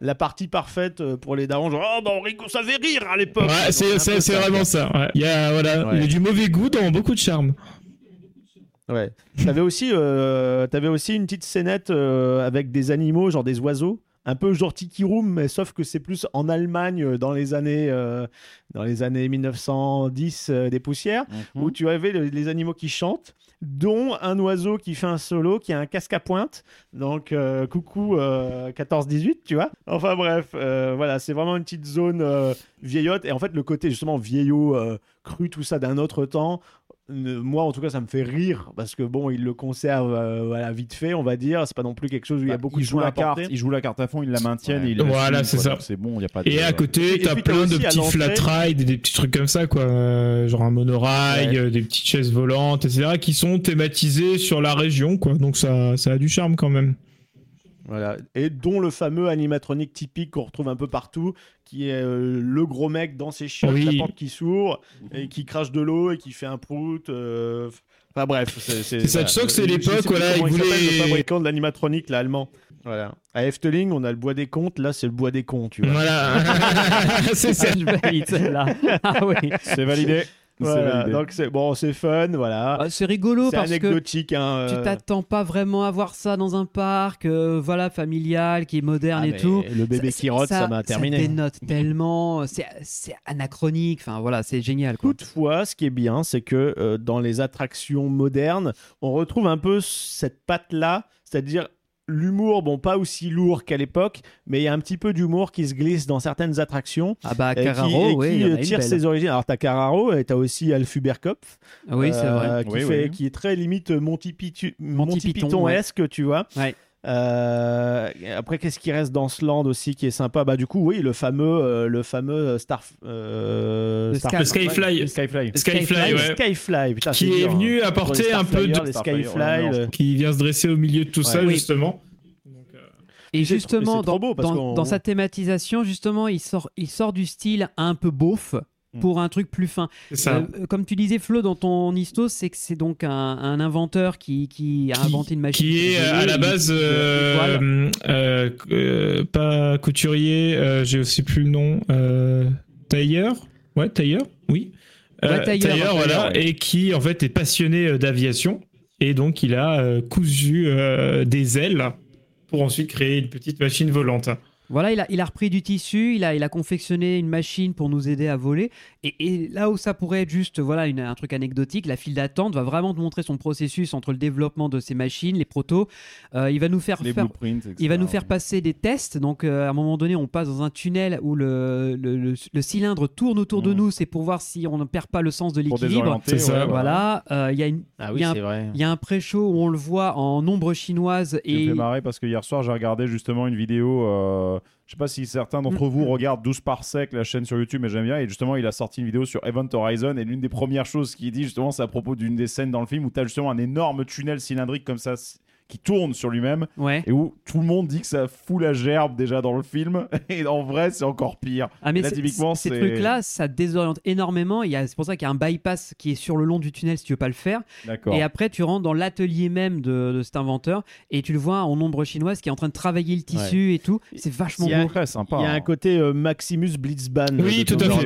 La partie parfaite pour les darons, genre, oh, bah, on rigole, ça fait rire à l'époque. Ouais, c'est vraiment ça. ouais. Il y a voilà, Ouais. il y a du mauvais goût dans beaucoup de charme. Ouais. T'avais aussi, euh, t'avais aussi une petite scénette euh, avec des animaux, genre des oiseaux, un peu genre Tiki Room, mais sauf que c'est plus en Allemagne euh, dans les années, euh, dans les années 1910 euh, des poussières, Mhm. où tu avais le- les animaux qui chantent, dont un oiseau qui fait un solo, qui a un casque à pointe. Donc euh, coucou euh, 14-18, tu vois. Enfin bref, voilà, c'est vraiment une petite zone vieillotte. Et en fait, le côté justement vieillot, euh, cru, tout ça d'un autre temps. ne- Moi, en tout cas, ça me fait rire parce que bon, il le conserve euh, voilà, vite fait, on va dire. C'est pas non plus quelque chose où il y a Bah, beaucoup ils de jouent soins la à carte, ils jouent la carte à fond, ils la maintiennent. Ouais. et ils la Voilà, c'est ça. C'est bon, il y a pas de. Et à côté, t'as plein de petits flat rides, des petits trucs comme ça, quoi. Euh, genre un monorail, Ouais. euh, des petites chaises volantes, etc., qui sont thématisées sur la région, quoi. Donc ça, ça a du charme quand même. Voilà. Et dont le fameux animatronique typique qu'on retrouve un peu partout, qui est euh, le gros mec dans ses chiottes, Oui. la porte qui s'ouvre, et qui crache de l'eau et qui fait un prout. euh, Enfin bref, c'est ça, tu sens que c'est l'époque, comment ils il voulaient- le fabricant de l'animatronique, l'allemand. Voilà. À Efteling, on a le bois des contes, là c'est le bois des cons, tu vois. Voilà. *laughs* *laughs* c'est ça. Ah, je valide celle-là. Ah oui. C'est validé. C'est Voilà, donc c'est bon, c'est fun, voilà. Ah, c'est rigolo c'est parce que anecdotique, hein. tu euh, t'attends pas vraiment à voir ça dans un parc, euh, voilà, familial, qui est moderne ah, et tout. Le bébé Ça- qui rote, ça m'a terminé. Ça dénote *laughs* tellement, c'est c'est anachronique, enfin voilà, c'est génial. Quoi. Toutefois, ce qui est bien, c'est que euh, dans les attractions modernes, on retrouve un peu cette patte-là, c'est-à-dire l'humour, bon, pas aussi lourd qu'à l'époque, mais il y a un petit peu d'humour qui se glisse dans certaines attractions. Ah bah et qui- Carraro, et oui, qui, il y en a euh, une tire ses origines. Alors, t'as Carraro et t'as aussi Alfuberkopf. Ah oui, c'est euh, vrai. Qui, Oui, fait, oui. qui est très limite Monty, Pitu- Monty Monty Python, Python-esque, tu vois. Ouais. Euh, après, qu'est-ce qui reste dans ce land aussi qui est sympa? Bah, du coup, oui, le fameux, euh, le fameux Star, euh, Le Star- Skyfly. Skyfly. Skyfly, Skyfly, ouais. Skyfly, putain, Qui est dur, venu hein. apporter un peu de- Skyfly. ouais, le- Qui vient se dresser au milieu de tout ça, Ouais. justement. Et c'est- justement, dans, beau parce dans- dans sa thématisation, justement, il sort, il sort du style un peu beauf. Pour un truc plus fin. Ça. Euh, comme tu disais, Flo, dans ton histo, c'est que c'est donc un, un inventeur qui, qui a Qui- inventé une machine. qui est euh, à la base euh, euh, euh, pas couturier, euh, j'ai aussi plus le nom, euh, tailleur, ouais tailleur, oui, Euh, Ouais, tailleur, voilà, ouais. et qui en fait est passionné euh, d'aviation et donc il a euh, cousu euh, des ailes pour ensuite créer une petite machine volante. Voilà, il a, il a repris du tissu, il a, il a confectionné une machine pour nous aider à voler. Et, et là où ça pourrait être juste voilà, une- un truc anecdotique, la file d'attente va vraiment te montrer son processus entre le développement de ces machines, les protos. Euh, il va nous faire, Les faire- blueprints, etc. il va nous faire passer des tests. Donc, euh, à un moment donné, on passe dans un tunnel où le, le, le- le cylindre tourne autour de Mhm. nous. C'est pour voir si on ne perd pas le sens de l'équilibre. C'est ça, Voilà, Euh, il y a une. Ah il oui, y a un- y a pré-show où on le voit en ombre chinoise Ça me et fait marrer parce que hier soir, j'ai regardé justement une vidéo. Je sais pas si certains d'entre vous regardent 12 par sec, la chaîne sur YouTube, mais j'aime bien. Et justement, il a sorti une vidéo sur Event Horizon. Et l'une des premières choses qu'il dit, justement, c'est à propos d'une des scènes dans le film où tu as justement un énorme tunnel cylindrique comme ça qui tourne sur lui-même. ouais. Et où tout le monde dit que ça fout la gerbe déjà dans le film. *laughs* Et en vrai, c'est encore pire. Ah mais Là, c'est- typiquement, ces trucs-là, ça désoriente énormément. Il y a- C'est pour ça qu'il y a un bypass qui est sur le long du tunnel si tu veux pas le faire. D'accord. Et après, tu rentres dans l'atelier même de, de cet inventeur et tu le vois en ombre chinoise qui est en train de travailler le tissu et tout. C'est vachement beau. Très sympa. Il y a hein. un côté euh, Maximus Blitzbahn. Oui, de tout à fait.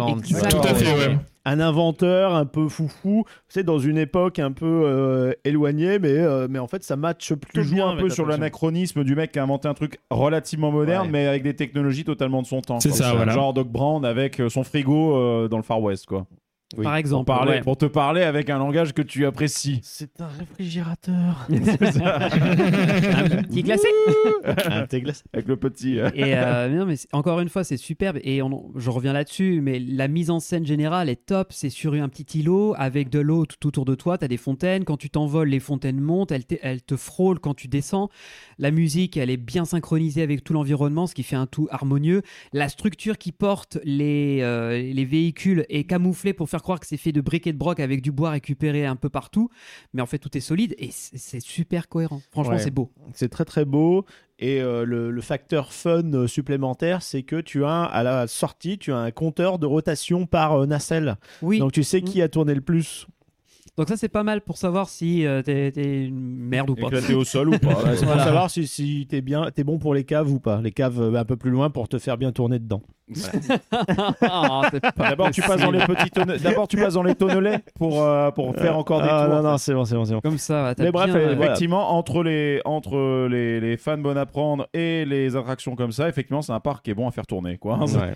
Tout à fait, ouais. Un inventeur un peu foufou, c'est dans une époque un peu euh, éloignée, mais, euh, mais en fait ça match plutôt Tu joues bien un peu sur l'anachronisme du mec qui a inventé un truc relativement moderne, Ouais. mais avec des technologies totalement de son temps. C'est ça, voilà. Genre Doc Brown avec euh, son frigo euh, dans le Far West, quoi. Oui. Par Pour, exemple. parler, ouais. pour te parler avec un langage que tu apprécies. C'est un réfrigérateur. *laughs* *laughs* Un petit glacé. *laughs* un thé glacé. Avec le petit. euh, Et euh, mais non, mais encore une fois, c'est superbe. Et on- je reviens là-dessus, mais la mise en scène générale est top. C'est sur un petit îlot avec de l'eau tout autour de toi. Tu as des fontaines. Quand tu t'envoles, les fontaines montent. Elles, te- elles te frôlent quand tu descends. La musique, elle est bien synchronisée avec tout l'environnement, ce qui fait un tout harmonieux. La structure qui porte les, euh, les véhicules est camouflée pour faire croire que c'est fait de briques et de broc avec du bois récupéré un peu partout. Mais en fait, tout est solide et c'est super cohérent. Franchement, Ouais. c'est beau. C'est très très beau. Et euh, le, le facteur fun euh, supplémentaire, c'est que tu as à la sortie, tu as un compteur de rotation par euh, nacelle. Oui. Donc tu sais qui a tourné le plus. Donc ça c'est pas mal pour savoir si euh, t'es une merde ou pas. éclaté au sol ou pas. *laughs* Ouais, c'est Voilà. pour savoir si, si t'es bien, t'es bon pour les caves ou pas. Les caves euh, un peu plus loin pour te faire bien tourner dedans. *laughs* Pas D'abord, tu passes dans les petits tonne- D'abord, tu passes dans les tonnelets pour, euh, pour faire encore des Ah, tours. non non, c'est bon, c'est bon, c'est bon. comme ça. va, t'as Mais bref, bien. Effectivement, entre les, entre les, les fans bonnes à prendre et les attractions comme ça, effectivement, c'est un parc qui est bon à faire tourner, quoi. Ouais.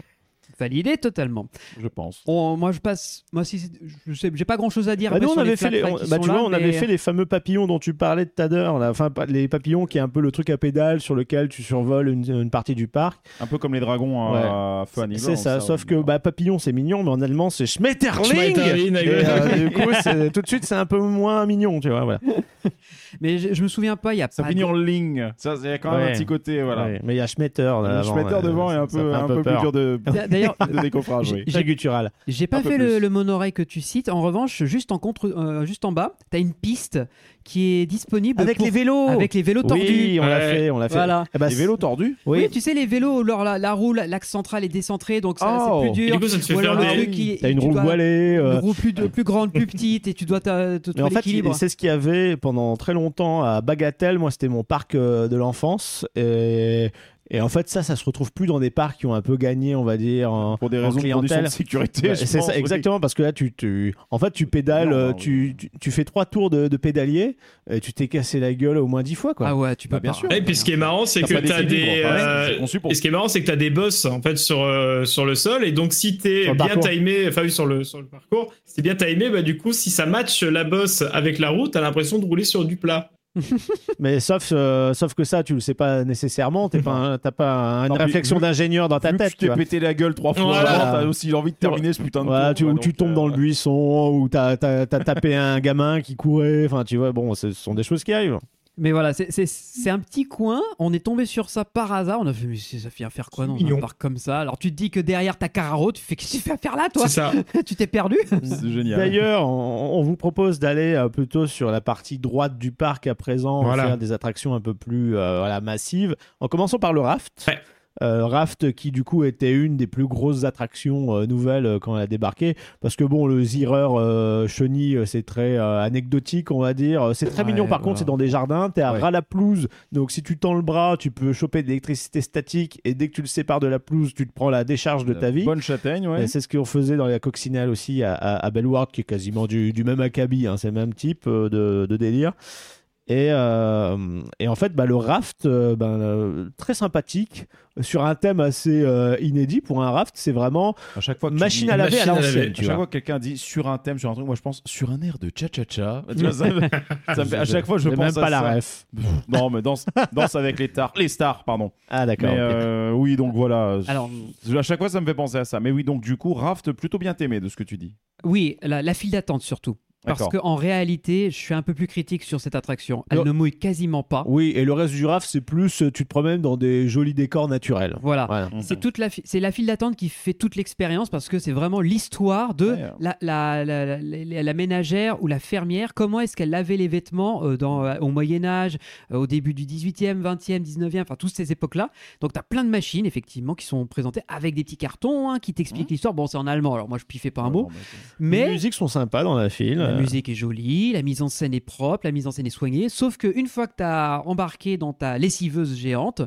Validé totalement. Je pense. On- moi je passe. Moi si c'est- je sais, j'ai pas grand chose à dire. Bah, après nous, on avait fait les, on- bah, tu là, vois, on avait fait les fameux papillons dont tu parlais tout à l'heure. Enfin, pas- les papillons qui est un peu le truc à pédale sur lequel tu survoles une, une partie du parc. Un peu comme les dragons à Fun C'est ça, sauf que bah, papillon c'est mignon, mais en allemand c'est Schmetterling. Schmetterling, Et, euh, du coup, c'est- tout de suite c'est un peu moins mignon, tu vois. Voilà. *laughs* Mais je, je me souviens pas. Il y a Ça pas finit de-. Ça, il y a quand même Ouais. un petit côté, voilà. Ouais, mais il y a Schmetter. là, Schmetter ouais, devant est un peu, un peu plus dur de, D'ailleurs, de décoffrage, oui. Très guttural. J'ai pas fait le, le monorail que tu cites. En revanche, juste en contre, euh, juste en bas, t'as une piste qui est disponible Avec pour- les vélos. avec les vélos tordus. Oui, on l'a fait, on l'a fait. Voilà. Eh ben, Les vélos tordus Oui. Oui. tu sais les vélos, leur, la, la roue, l'axe central est décentré, donc ça Oh. c'est plus Et dur. du coup, ça te fait faire des- T'as une roue dois- voilée. Une euh, roue plus, de- plus grande, plus petite, et tu dois te Mais en trouver fait, l'équilibre. c'est ce qu'il y avait pendant très longtemps à Bagatelle. Moi, c'était mon parc euh, de l'enfance. Et, et en fait, ça, ça se retrouve plus dans des parcs qui ont un peu gagné, on va dire, en, pour des raisons de conditions clientèle. de sécurité. Je c'est pense, ça, oui. exactement, parce que là, tu, tu, en fait, tu pédales, Non, euh, non, tu, tu, tu fais trois tours de, de pédalier, et tu t'es cassé la gueule au moins dix fois, quoi. Ah ouais, tu peux Bah, bien pas. sûr. Et puis ce qui est marrant, c'est que t'as des. euh. Et ce qui est marrant, c'est que t'as des boss en fait sur euh, sur le sol, et donc si t'es bien parcours. timé, enfin oui sur le sur le parcours, si t'es bien timé, bah du coup si ça match la bosse avec la route, t'as l'impression de rouler sur du plat. *laughs* Mais sauf, euh, sauf que ça, tu le sais pas nécessairement, t'es pas, un- t'as pas une Non, réflexion d'ingénieur dans ta tête. tu tu t'es pété la gueule trois fois Voilà. t'as aussi envie de terminer ce putain de Voilà, tour, tu, ou tu tombes dans euh, le buisson, ou t'as as, tapé un gamin qui courait, enfin tu vois, bon, ce sont des choses qui arrivent. Mais voilà, c'est- un petit coin. On est tombé sur ça par hasard. On a fait, mais ça vient faire quoi dans mignon. un parc comme ça? Alors tu te dis que derrière ta Carraro, tu fais qu'est-ce que tu fais à faire là, toi? C'est ça. *laughs* Tu t'es perdu? C'est génial. D'ailleurs, on, on vous propose d'aller euh, plutôt sur la partie droite du parc à présent, Voilà. faire des attractions un peu plus euh, voilà, massives, en commençant par le raft. Ouais. Euh, raft qui du coup était une des plus grosses attractions euh, nouvelles euh, quand elle a débarqué. Parce que bon le Zirer chenille c'est très anecdotique on va dire. C'est très Ouais, mignon par contre c'est dans des jardins. T'es à Ouais. ras la pelouse donc si tu tends le bras tu peux choper de l'électricité statique. Et dès que tu le sépares de la pelouse tu te prends la décharge de ta vie. Bonne châtaigne, ouais. C'est ce qu'on faisait dans la coccinelle aussi à, à, à Bellward, qui est quasiment du, du même acabit, hein, c'est le même type de, de délire. Et, euh, et en fait, bah, le raft, euh, ben, euh, très sympathique, sur un thème assez euh, inédit pour un raft, c'est vraiment À chaque fois que machine dis- à laver à machine à l'ancienne. À chaque vois. fois que quelqu'un dit sur un thème, sur un truc, moi je pense sur un air de cha-cha-cha. *laughs* À chaque fois, je pense même à pas la ça. ref. Non, mais danse, danse avec les stars. Les stars, pardon. Ah d'accord. Euh, oui, donc voilà. Alors, À chaque fois, ça me fait penser à ça. Mais oui, donc du coup, Raft, plutôt bien aimé de ce que tu dis. oui, la, la file d'attente surtout. Parce qu'en réalité, je suis un peu plus critique sur cette attraction. Elle ne mouille quasiment pas. Oui, et le reste du raft, c'est plus euh, tu te promènes dans des jolis décors naturels. Voilà. Voilà. C'est toute la fi- c'est la file d'attente qui fait toute l'expérience parce que c'est vraiment l'histoire de Ouais. la, la, la, la- la- la ménagère ou la fermière. Comment est-ce qu'elle lavait les vêtements euh, dans, euh, au Moyen Âge, euh, au début du 18e, 20e, 19e, enfin toutes ces époques-là. Donc tu as plein de machines effectivement qui sont présentées avec des petits cartons hein, qui t'expliquent l'histoire. Bon, c'est en allemand, alors moi je piffais pas un mot. Les Mais musiques sont sympas dans la file. La Euh, musique est jolie, la mise en scène est propre, la mise en scène est soignée. Sauf qu'une fois que tu as embarqué dans ta lessiveuse géante,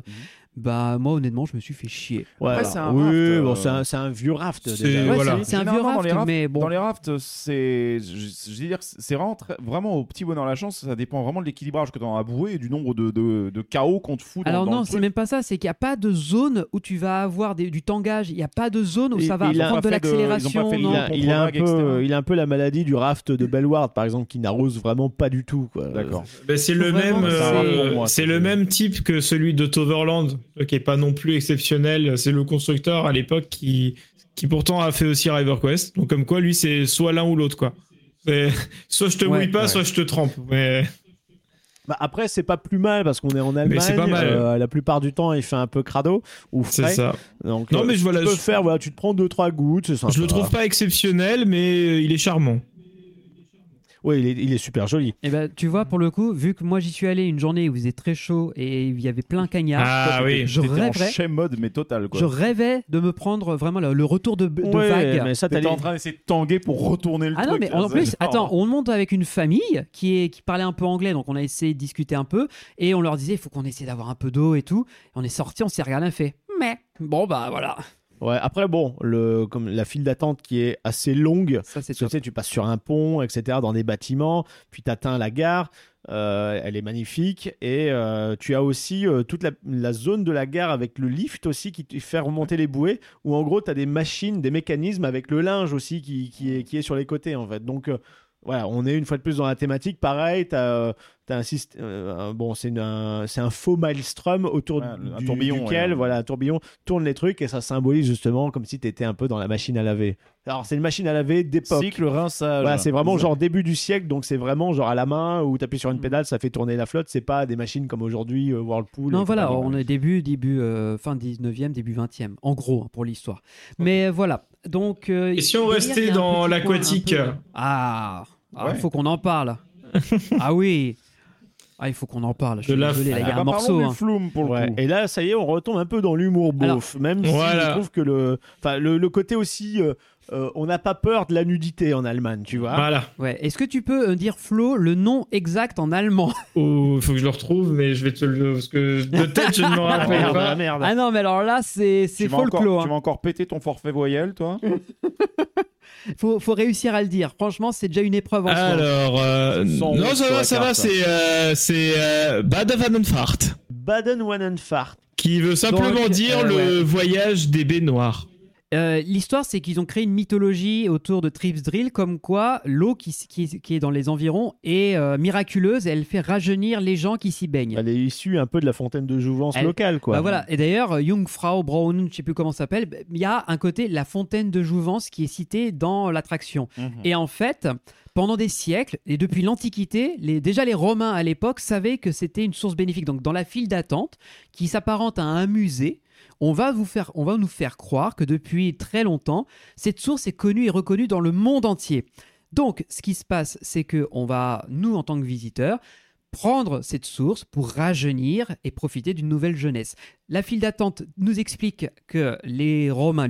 bah moi honnêtement je me suis fait chier. ouais, Après, alors, c'est un oui, raft, euh, bon, c'est un, c'est un vieux raft. c'est- déjà. Ouais, voilà. c'est- c'est un vieux Généralement, dans raft, les rafts- mais bon. Dans les rafts, c'est, je, je veux dire, c'est vraiment, très- vraiment au petit bonheur la chance. Ça dépend vraiment de l'équilibrage que tu as à et du nombre de, de, de chaos qu'on te fout. Dans, Alors dans non, le c'est même pas ça, c'est qu'il n'y a pas de zone où tu vas avoir des- du tangage, il n'y a pas de zone où ça va prendre de l'accélération. Il non. a, il a un peu, il a un peu la maladie du raft de Bellward, par exemple, qui n'arrose vraiment pas du tout. quoi. D'accord. Ben, c'est le même, c'est euh, c'est le même type que celui de Toverland, qui est pas non plus exceptionnel. C'est le constructeur à l'époque qui, qui pourtant a fait aussi RiverQuest. Donc comme quoi, lui, c'est soit l'un ou l'autre, quoi. C'est- *laughs* Soit je te Ouais, mouille pas, ouais. soit je te trempe. Mais Bah, après, c'est pas plus mal parce qu'on est en Allemagne. c'est pas mal. euh, la plupart du temps, il fait un peu crado ou c'est frais. ça. Donc, Non, euh, mais je- voilà, tu peux je- faire, voilà, tu te prends deux trois gouttes, c'est sympa. Je le trouve pas exceptionnel, mais il est charmant. Oui, il est, il est super joli. Et ben tu vois, pour le coup, vu que moi j'y suis allé une journée où il faisait très chaud et il y avait plein cagnard, Ah oui. je t'étais en mode, mais total. Quoi. je rêvais de me prendre vraiment le, le retour de, de Ouais, vague. mais ça, T'étais en train d'essayer de tanguer pour retourner le Ah truc. non, mais en plus, genre- attends, on monte avec une famille qui, est, qui parlait un peu anglais, donc on a essayé de discuter un peu, et on leur disait, il faut qu'on essaie d'avoir un peu d'eau et tout. Et on est sorti, on s'est regardé, on fait, mais bon, bah voilà. Ouais, après, bon, le, comme la file d'attente qui est assez longue. Ça, c'est tu sais, tu passes sur un pont, etc., dans des bâtiments, puis tu atteins la gare. euh, elle est magnifique. Et euh, tu as aussi euh, toute la, la zone de la gare avec le lift aussi qui te fait remonter les bouées, où en gros, tu as des machines, des mécanismes avec le linge aussi qui, qui, est, qui est sur les côtés, en fait. Donc, voilà, on est une fois de plus dans la thématique. Pareil, tu as, un système. bon, c'est un, c'est un faux maelstrom autour Ouais, un du- tourbillon, duquel, ouais. voilà, un tourbillon tourne les trucs et ça symbolise justement comme si tu étais un peu dans la machine à laver. Alors, c'est une machine à laver d'époque. Cycle rinçage. Voilà, c'est vraiment genre début du siècle, donc c'est vraiment genre à la main où tu appuies sur une Mm. pédale, ça fait tourner la flotte. C'est pas des machines comme aujourd'hui, euh, Whirlpool. Non, voilà, on est début, début, euh, fin 19e, début 20e, en gros, hein, pour l'histoire. Mais euh, voilà, donc... euh, Et si on restait dans l'aquatique peu- Ah, il Ouais. faut qu'on en parle. *laughs* ah oui Ah, il faut qu'on en parle. Je suis De la- désolé, là, il y a Ah, un bah, morceau. hein. pour le Ouais. coup. Et là, ça y est, on retombe un peu dans l'humour beauf, même si Voilà. je trouve que le, enfin, le, le côté aussi, euh, euh, on n'a pas peur de la nudité en Allemagne, tu vois. Voilà. Ouais. Est-ce que tu peux euh, dire, Flo, le nom exact en allemand? Il faut que je le retrouve, mais je vais te le. Parce que de tête, je ne me *laughs* Ah, rappelle merde, pas. ah, merde. Ah non, mais alors là, c'est c'est Tu vas, encore, folklore. tu vas encore péter ton forfait voyelle, toi? *laughs* Faut, faut réussir à le dire. Franchement, c'est déjà une épreuve en soi. Alors, euh, non, ça va, ça va, c'est euh, c'est euh, Baden-Warnenfahrt, Baden-Wannenfahrt. qui veut simplement Donc, dire euh, le voyage des baies noires. Euh, L'histoire, c'est qu'ils ont créé une mythologie autour de Trips Drill, comme quoi l'eau qui, qui- qui est dans les environs est euh, miraculeuse et elle fait rajeunir les gens qui s'y baignent. Elle est issue un peu de la fontaine de jouvence Elle- locale, quoi. Bah voilà. Et d'ailleurs, euh, Jungfrau Braun, je sais plus comment ça s'appelle, il y a un côté la fontaine de jouvence qui est citée dans l'attraction. Et en fait, pendant des siècles, et depuis l'Antiquité, les, déjà les Romains à l'époque savaient que c'était une source bénéfique. Donc dans la file d'attente, qui s'apparente à un musée, on va, nous faire croire que depuis très longtemps, cette source est connue et reconnue dans le monde entier. Donc, ce qui se passe, c'est que on va, nous, en tant que visiteurs, prendre cette source pour rajeunir et profiter d'une nouvelle jeunesse. La file d'attente nous explique que les Romains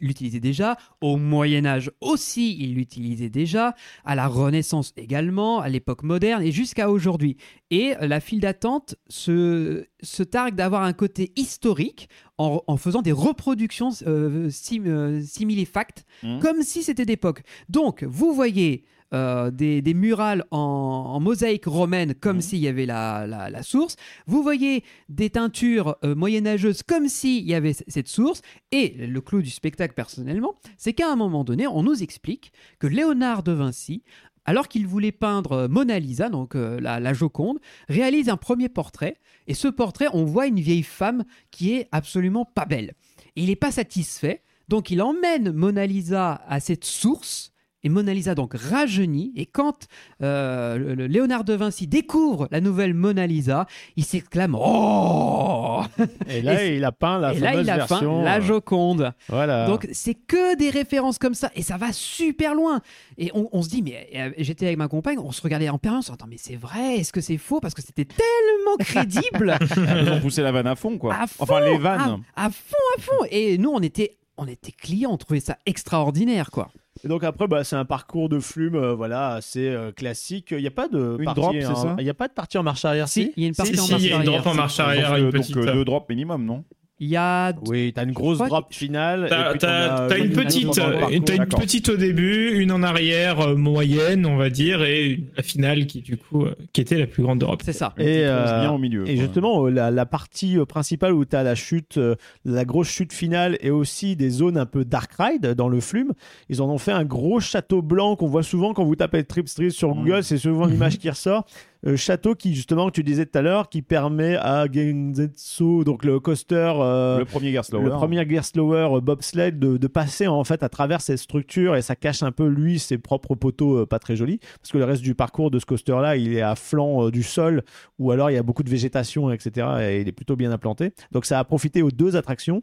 l'utilisaient déjà, au Moyen Âge aussi ils l'utilisaient déjà, à la Renaissance également, à l'époque moderne et jusqu'à aujourd'hui. Et la file d'attente se se targue d'avoir un côté historique en, en faisant des reproductions euh, sim, euh, simili-fact, Mhm. comme si c'était d'époque. Donc, vous voyez euh, des, des murales en, en mosaïque romaine, comme s'il y avait la, la- la source. Vous voyez des teintures euh, moyenâgeuses, comme s'il y avait cette source. Et le clou du spectacle, personnellement, c'est qu'à un moment donné, on nous explique que Léonard de Vinci, alors qu'il voulait peindre euh, Mona Lisa, donc euh, la, la Joconde, réalise un premier portrait. Et ce portrait, on voit une vieille femme qui est absolument pas belle. Et il n'est pas satisfait, donc il emmène Mona Lisa à cette source. Et Mona Lisa donc rajeunit. Et quand euh, le- le Léonard de Vinci découvre la nouvelle Mona Lisa, il s'exclame Oh Et là, Et- il a peint la Et là, fameuse il a peint version. la euh, Joconde. Voilà. Donc c'est que des références comme ça et ça va super loin. Et on, on se dit, mais euh, j'étais avec ma compagne, on se regardait en permanence, attends, mais c'est vrai, est-ce que c'est faux? Parce que c'était tellement crédible. *laughs* Ils ont poussé la vanne à fond, quoi. À fond, enfin, les vannes. À, à fond, à fond. Et nous, on était, on était clients, on trouvait ça extraordinaire, quoi. Et donc après, bah, c'est un parcours de flume, euh, voilà, assez euh, classique. Il n'y a pas de Une partie, drop, c'est ça? Il n'y a pas de partie en marche arrière. Si, il y a une partie Si, en si, marche il y a une arrière. drop en marche arrière, donc, une donc, petite. deux drops minimum, non? Il y a. Oui, t'as une grosse drop finale. T'as t'as- as t'as une petite, le euh, t'as une petite au début, une en arrière euh, moyenne, on va dire, et la finale qui du coup euh, qui était la plus grande d'Europe. C'est ça. Et, euh, bien au milieu. Et quoi. justement, la, la partie principale où tu as la chute, euh, la grosse chute finale et aussi des zones un peu dark ride dans le flume, ils en ont fait un gros château blanc qu'on voit souvent quand vous tapez Trip Street sur Mm. Google, c'est souvent l'image qui ressort. Euh, château qui, justement, que tu disais tout à l'heure, qui permet à Genzetsu, donc le coaster. euh, le premier Gerstlauer. le premier euh, bobsled de, de passer en fait à travers cette structure et ça cache un peu lui ses propres poteaux pas très jolis parce que le reste du parcours de ce coaster là il est à flanc du sol ou alors il y a beaucoup de végétation etc et il est plutôt bien implanté donc ça a profité aux deux attractions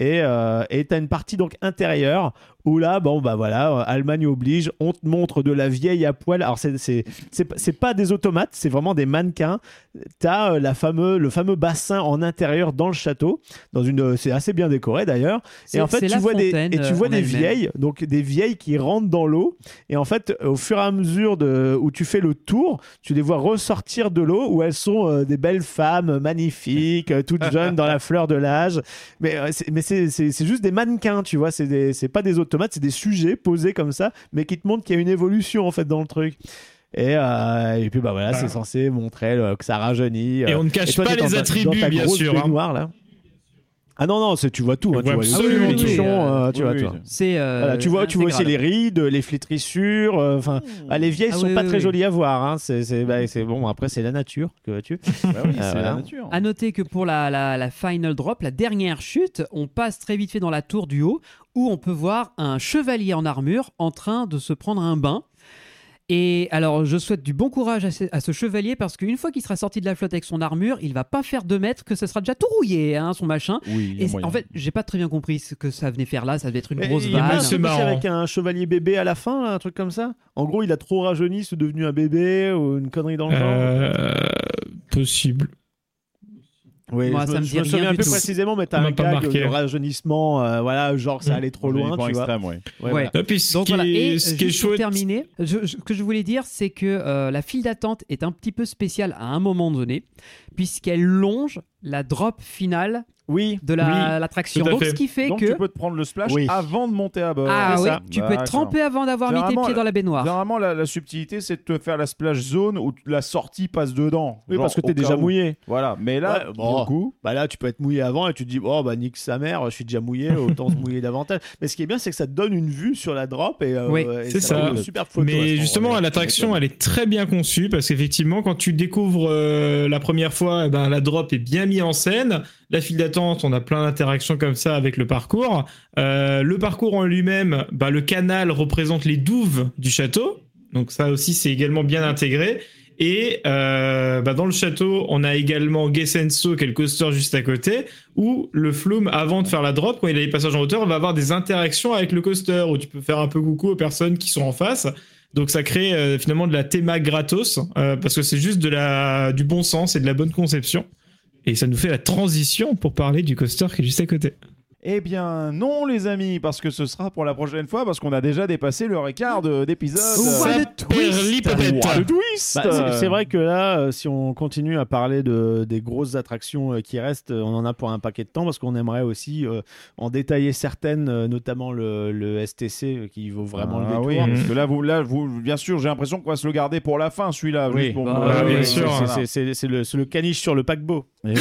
et euh, et t'as une partie donc intérieure où là bon bah voilà euh, Allemagne oblige on te montre de la vieille à poil. Alors c'est c'est c'est pas- c'est pas des automates c'est vraiment des mannequins. T'as euh, la fameux le fameux bassin en intérieur dans le château dans une c'est assez bien décoré d'ailleurs. Et en fait tu vois des et tu euh, vois des elle-même. vieilles donc des vieilles qui rentrent dans l'eau. Et en fait au fur et à mesure de où tu fais le tour tu les vois ressortir de l'eau où elles sont euh, des belles femmes magnifiques euh, toutes jeunes dans la fleur de l'âge. Mais euh, c'est mais c'est juste des mannequins tu vois c'est pas des automates c'est des sujets posés comme ça mais qui te montrent qu'il y a une évolution en fait dans le truc et, euh, et puis bah voilà, c'est censé montrer euh, que ça rajeunit. Et euh. on ne cache toi, pas les attributs, bien sûr, hein. baignoire, là. Ah non non, c'est tu vois tout, hein, tu vois les absolument les tout. euh, tu vois, tu vois. C'est. euh, tu vois, aussi les intégral. rides, les flétrissures. euh, Enfin, ah, les vieilles Ah sont oui, pas oui, très oui. jolies à voir. Hein. C'est, bah, c'est bon. Après, c'est la nature, que vois-tu. Bah oui, Ah, c'est voilà. la nature. À noter que pour la, la, la final drop, la dernière chute, on passe très vite fait dans la tour du haut où on peut voir un chevalier en armure en train de se prendre un bain. Et alors, je souhaite du bon courage à ce, à ce chevalier parce qu'une fois qu'il sera sorti de la flotte avec son armure, il va pas faire deux mètres que ça sera déjà tout rouillé, hein, son machin. Oui, Et moyen. en fait, j'ai pas très bien compris ce que ça venait faire là. Ça devait être une Mais grosse pas un vanne. c'est avec un chevalier bébé à la fin, là, un truc comme ça? En gros, il a trop rajeuni, c'est devenu un bébé ou une connerie dans le genre. Euh, possible. Oui, Moi, je ça me, me je dit me rien souviens du plus tout. précisément, mais t'as un pas gag marqué. de rajeunissement, euh, voilà, genre ça Mm. allait trop loin, tu vois. extrême, ouais. Ouais, Ouais. voilà. Et puis ce Donc qui, voilà. Et ce qui est juste pour chouette, terminer, je- je- ce que je voulais dire, c'est que euh, la file d'attente est un petit peu spéciale à un moment donné, puisqu'elle longe la drop finale Oui, de la- Oui, l'attraction. Donc, fait. ce qui fait Donc que. tu peux te prendre le splash Oui. avant de monter à bord. Ah oui, ça tu peux être D'accord. trempé avant d'avoir mis tes pieds dans la baignoire. Généralement, la, la subtilité, c'est de te faire la splash zone où la sortie passe dedans. Oui, Genre, parce que t'es déjà où. mouillé. Voilà, mais là, Ouais, bon. du coup, Bah là, tu peux être mouillé avant et tu te dis, oh bah nique sa mère, je suis déjà mouillé, *laughs* autant se mouiller davantage. Mais ce qui est bien, c'est que ça te donne une vue sur la drop et, euh, Oui, et c'est ça. une super photo. Mais justement, l'attraction, elle est très bien conçue parce qu'effectivement, quand tu découvres euh, la première eh ben, la drop est bien mise en scène. La file d'attente, on a plein d'interactions comme ça avec le parcours. Euh, le parcours en lui-même, bah, le canal représente les douves du château. Donc ça aussi, c'est également bien intégré. Et euh, bah, dans le château, on a également Gessenso, qui est le coaster juste à côté, où le flume, avant de faire la drop, quand il a les passages en hauteur, va avoir des interactions avec le coaster, où tu peux faire un peu coucou aux personnes qui sont en face. Donc ça crée euh, finalement de la théma gratos, euh, parce que c'est juste de la, du bon sens et de la bonne conception. Et ça nous fait la transition pour parler du coaster qui est juste à côté. Eh bien, non, les amis, parce que ce sera pour la prochaine fois, parce qu'on a déjà dépassé le écart de- d'épisode. Euh, twist What a twist Bah, c'est- vrai que là, euh, si on continue à parler de, des grosses attractions euh, qui restent, euh, on en a pour un paquet de temps parce qu'on aimerait aussi euh, en détailler certaines, notamment le, le STC qui vaut vraiment le Ah détour. oui, parce que là, vous, là vous, bien sûr, j'ai l'impression qu'on va se le garder pour la fin, celui-là. Oui, bah, oui, le, c'est le caniche sur le paquebot. Ouais,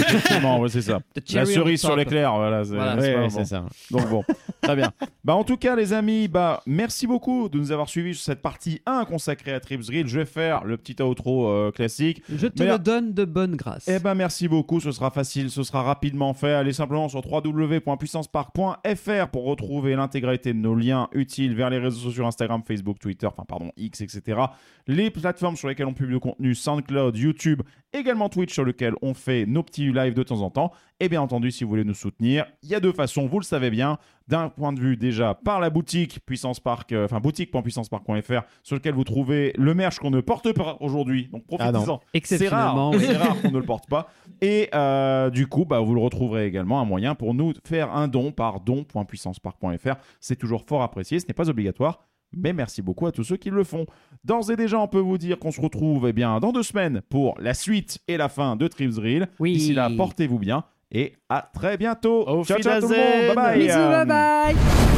c'est ça. *laughs* La cerise sur l'éclair, voilà. c'est- Voilà. c'est Ouais, pas ouais, bon. c'est *laughs* ça. Donc bon, très bien. Bah en tout cas les amis, bah merci beaucoup de nous avoir suivis sur cette partie 1 consacrée à Trips Drill. Je vais faire le petit outro euh, classique. Je te Mais le donne de bonne grâce. Eh ben merci beaucoup, ce sera facile, ce sera rapidement fait. Allez simplement sur www.puissancepark.fr pour retrouver l'intégralité de nos liens utiles vers les réseaux sociaux Instagram, Facebook, Twitter, enfin pardon, X, etc. Les plateformes sur lesquelles on publie le contenu, SoundCloud, YouTube, également Twitch sur lequel on fait nos petits lives de temps en temps. Et bien entendu, si vous voulez nous soutenir, il y a deux façons, vous le savez bien. D'un point de vue déjà par la boutique Puissance Park, euh, enfin boutique.puissancepark.fr sur lequel vous trouvez le merch qu'on ne porte pas aujourd'hui. Donc Ah profitez-en. C'est Exceptionnellement, rare, oui. c'est *laughs* rare qu'on ne le porte pas. Et euh, du coup, bah, vous le retrouverez également un moyen pour nous faire un don par don.puissancepark.fr. C'est toujours fort apprécié, ce n'est pas obligatoire. Mais merci beaucoup à tous ceux qui le font. D'ores et déjà, on peut vous dire qu'on se retrouve eh bien, dans deux semaines pour la suite et la fin de Trips Drill. Oui. D'ici là, portez-vous bien et à très bientôt. Auf ciao, ciao tout le monde. Bye bye. Bisous, bye bye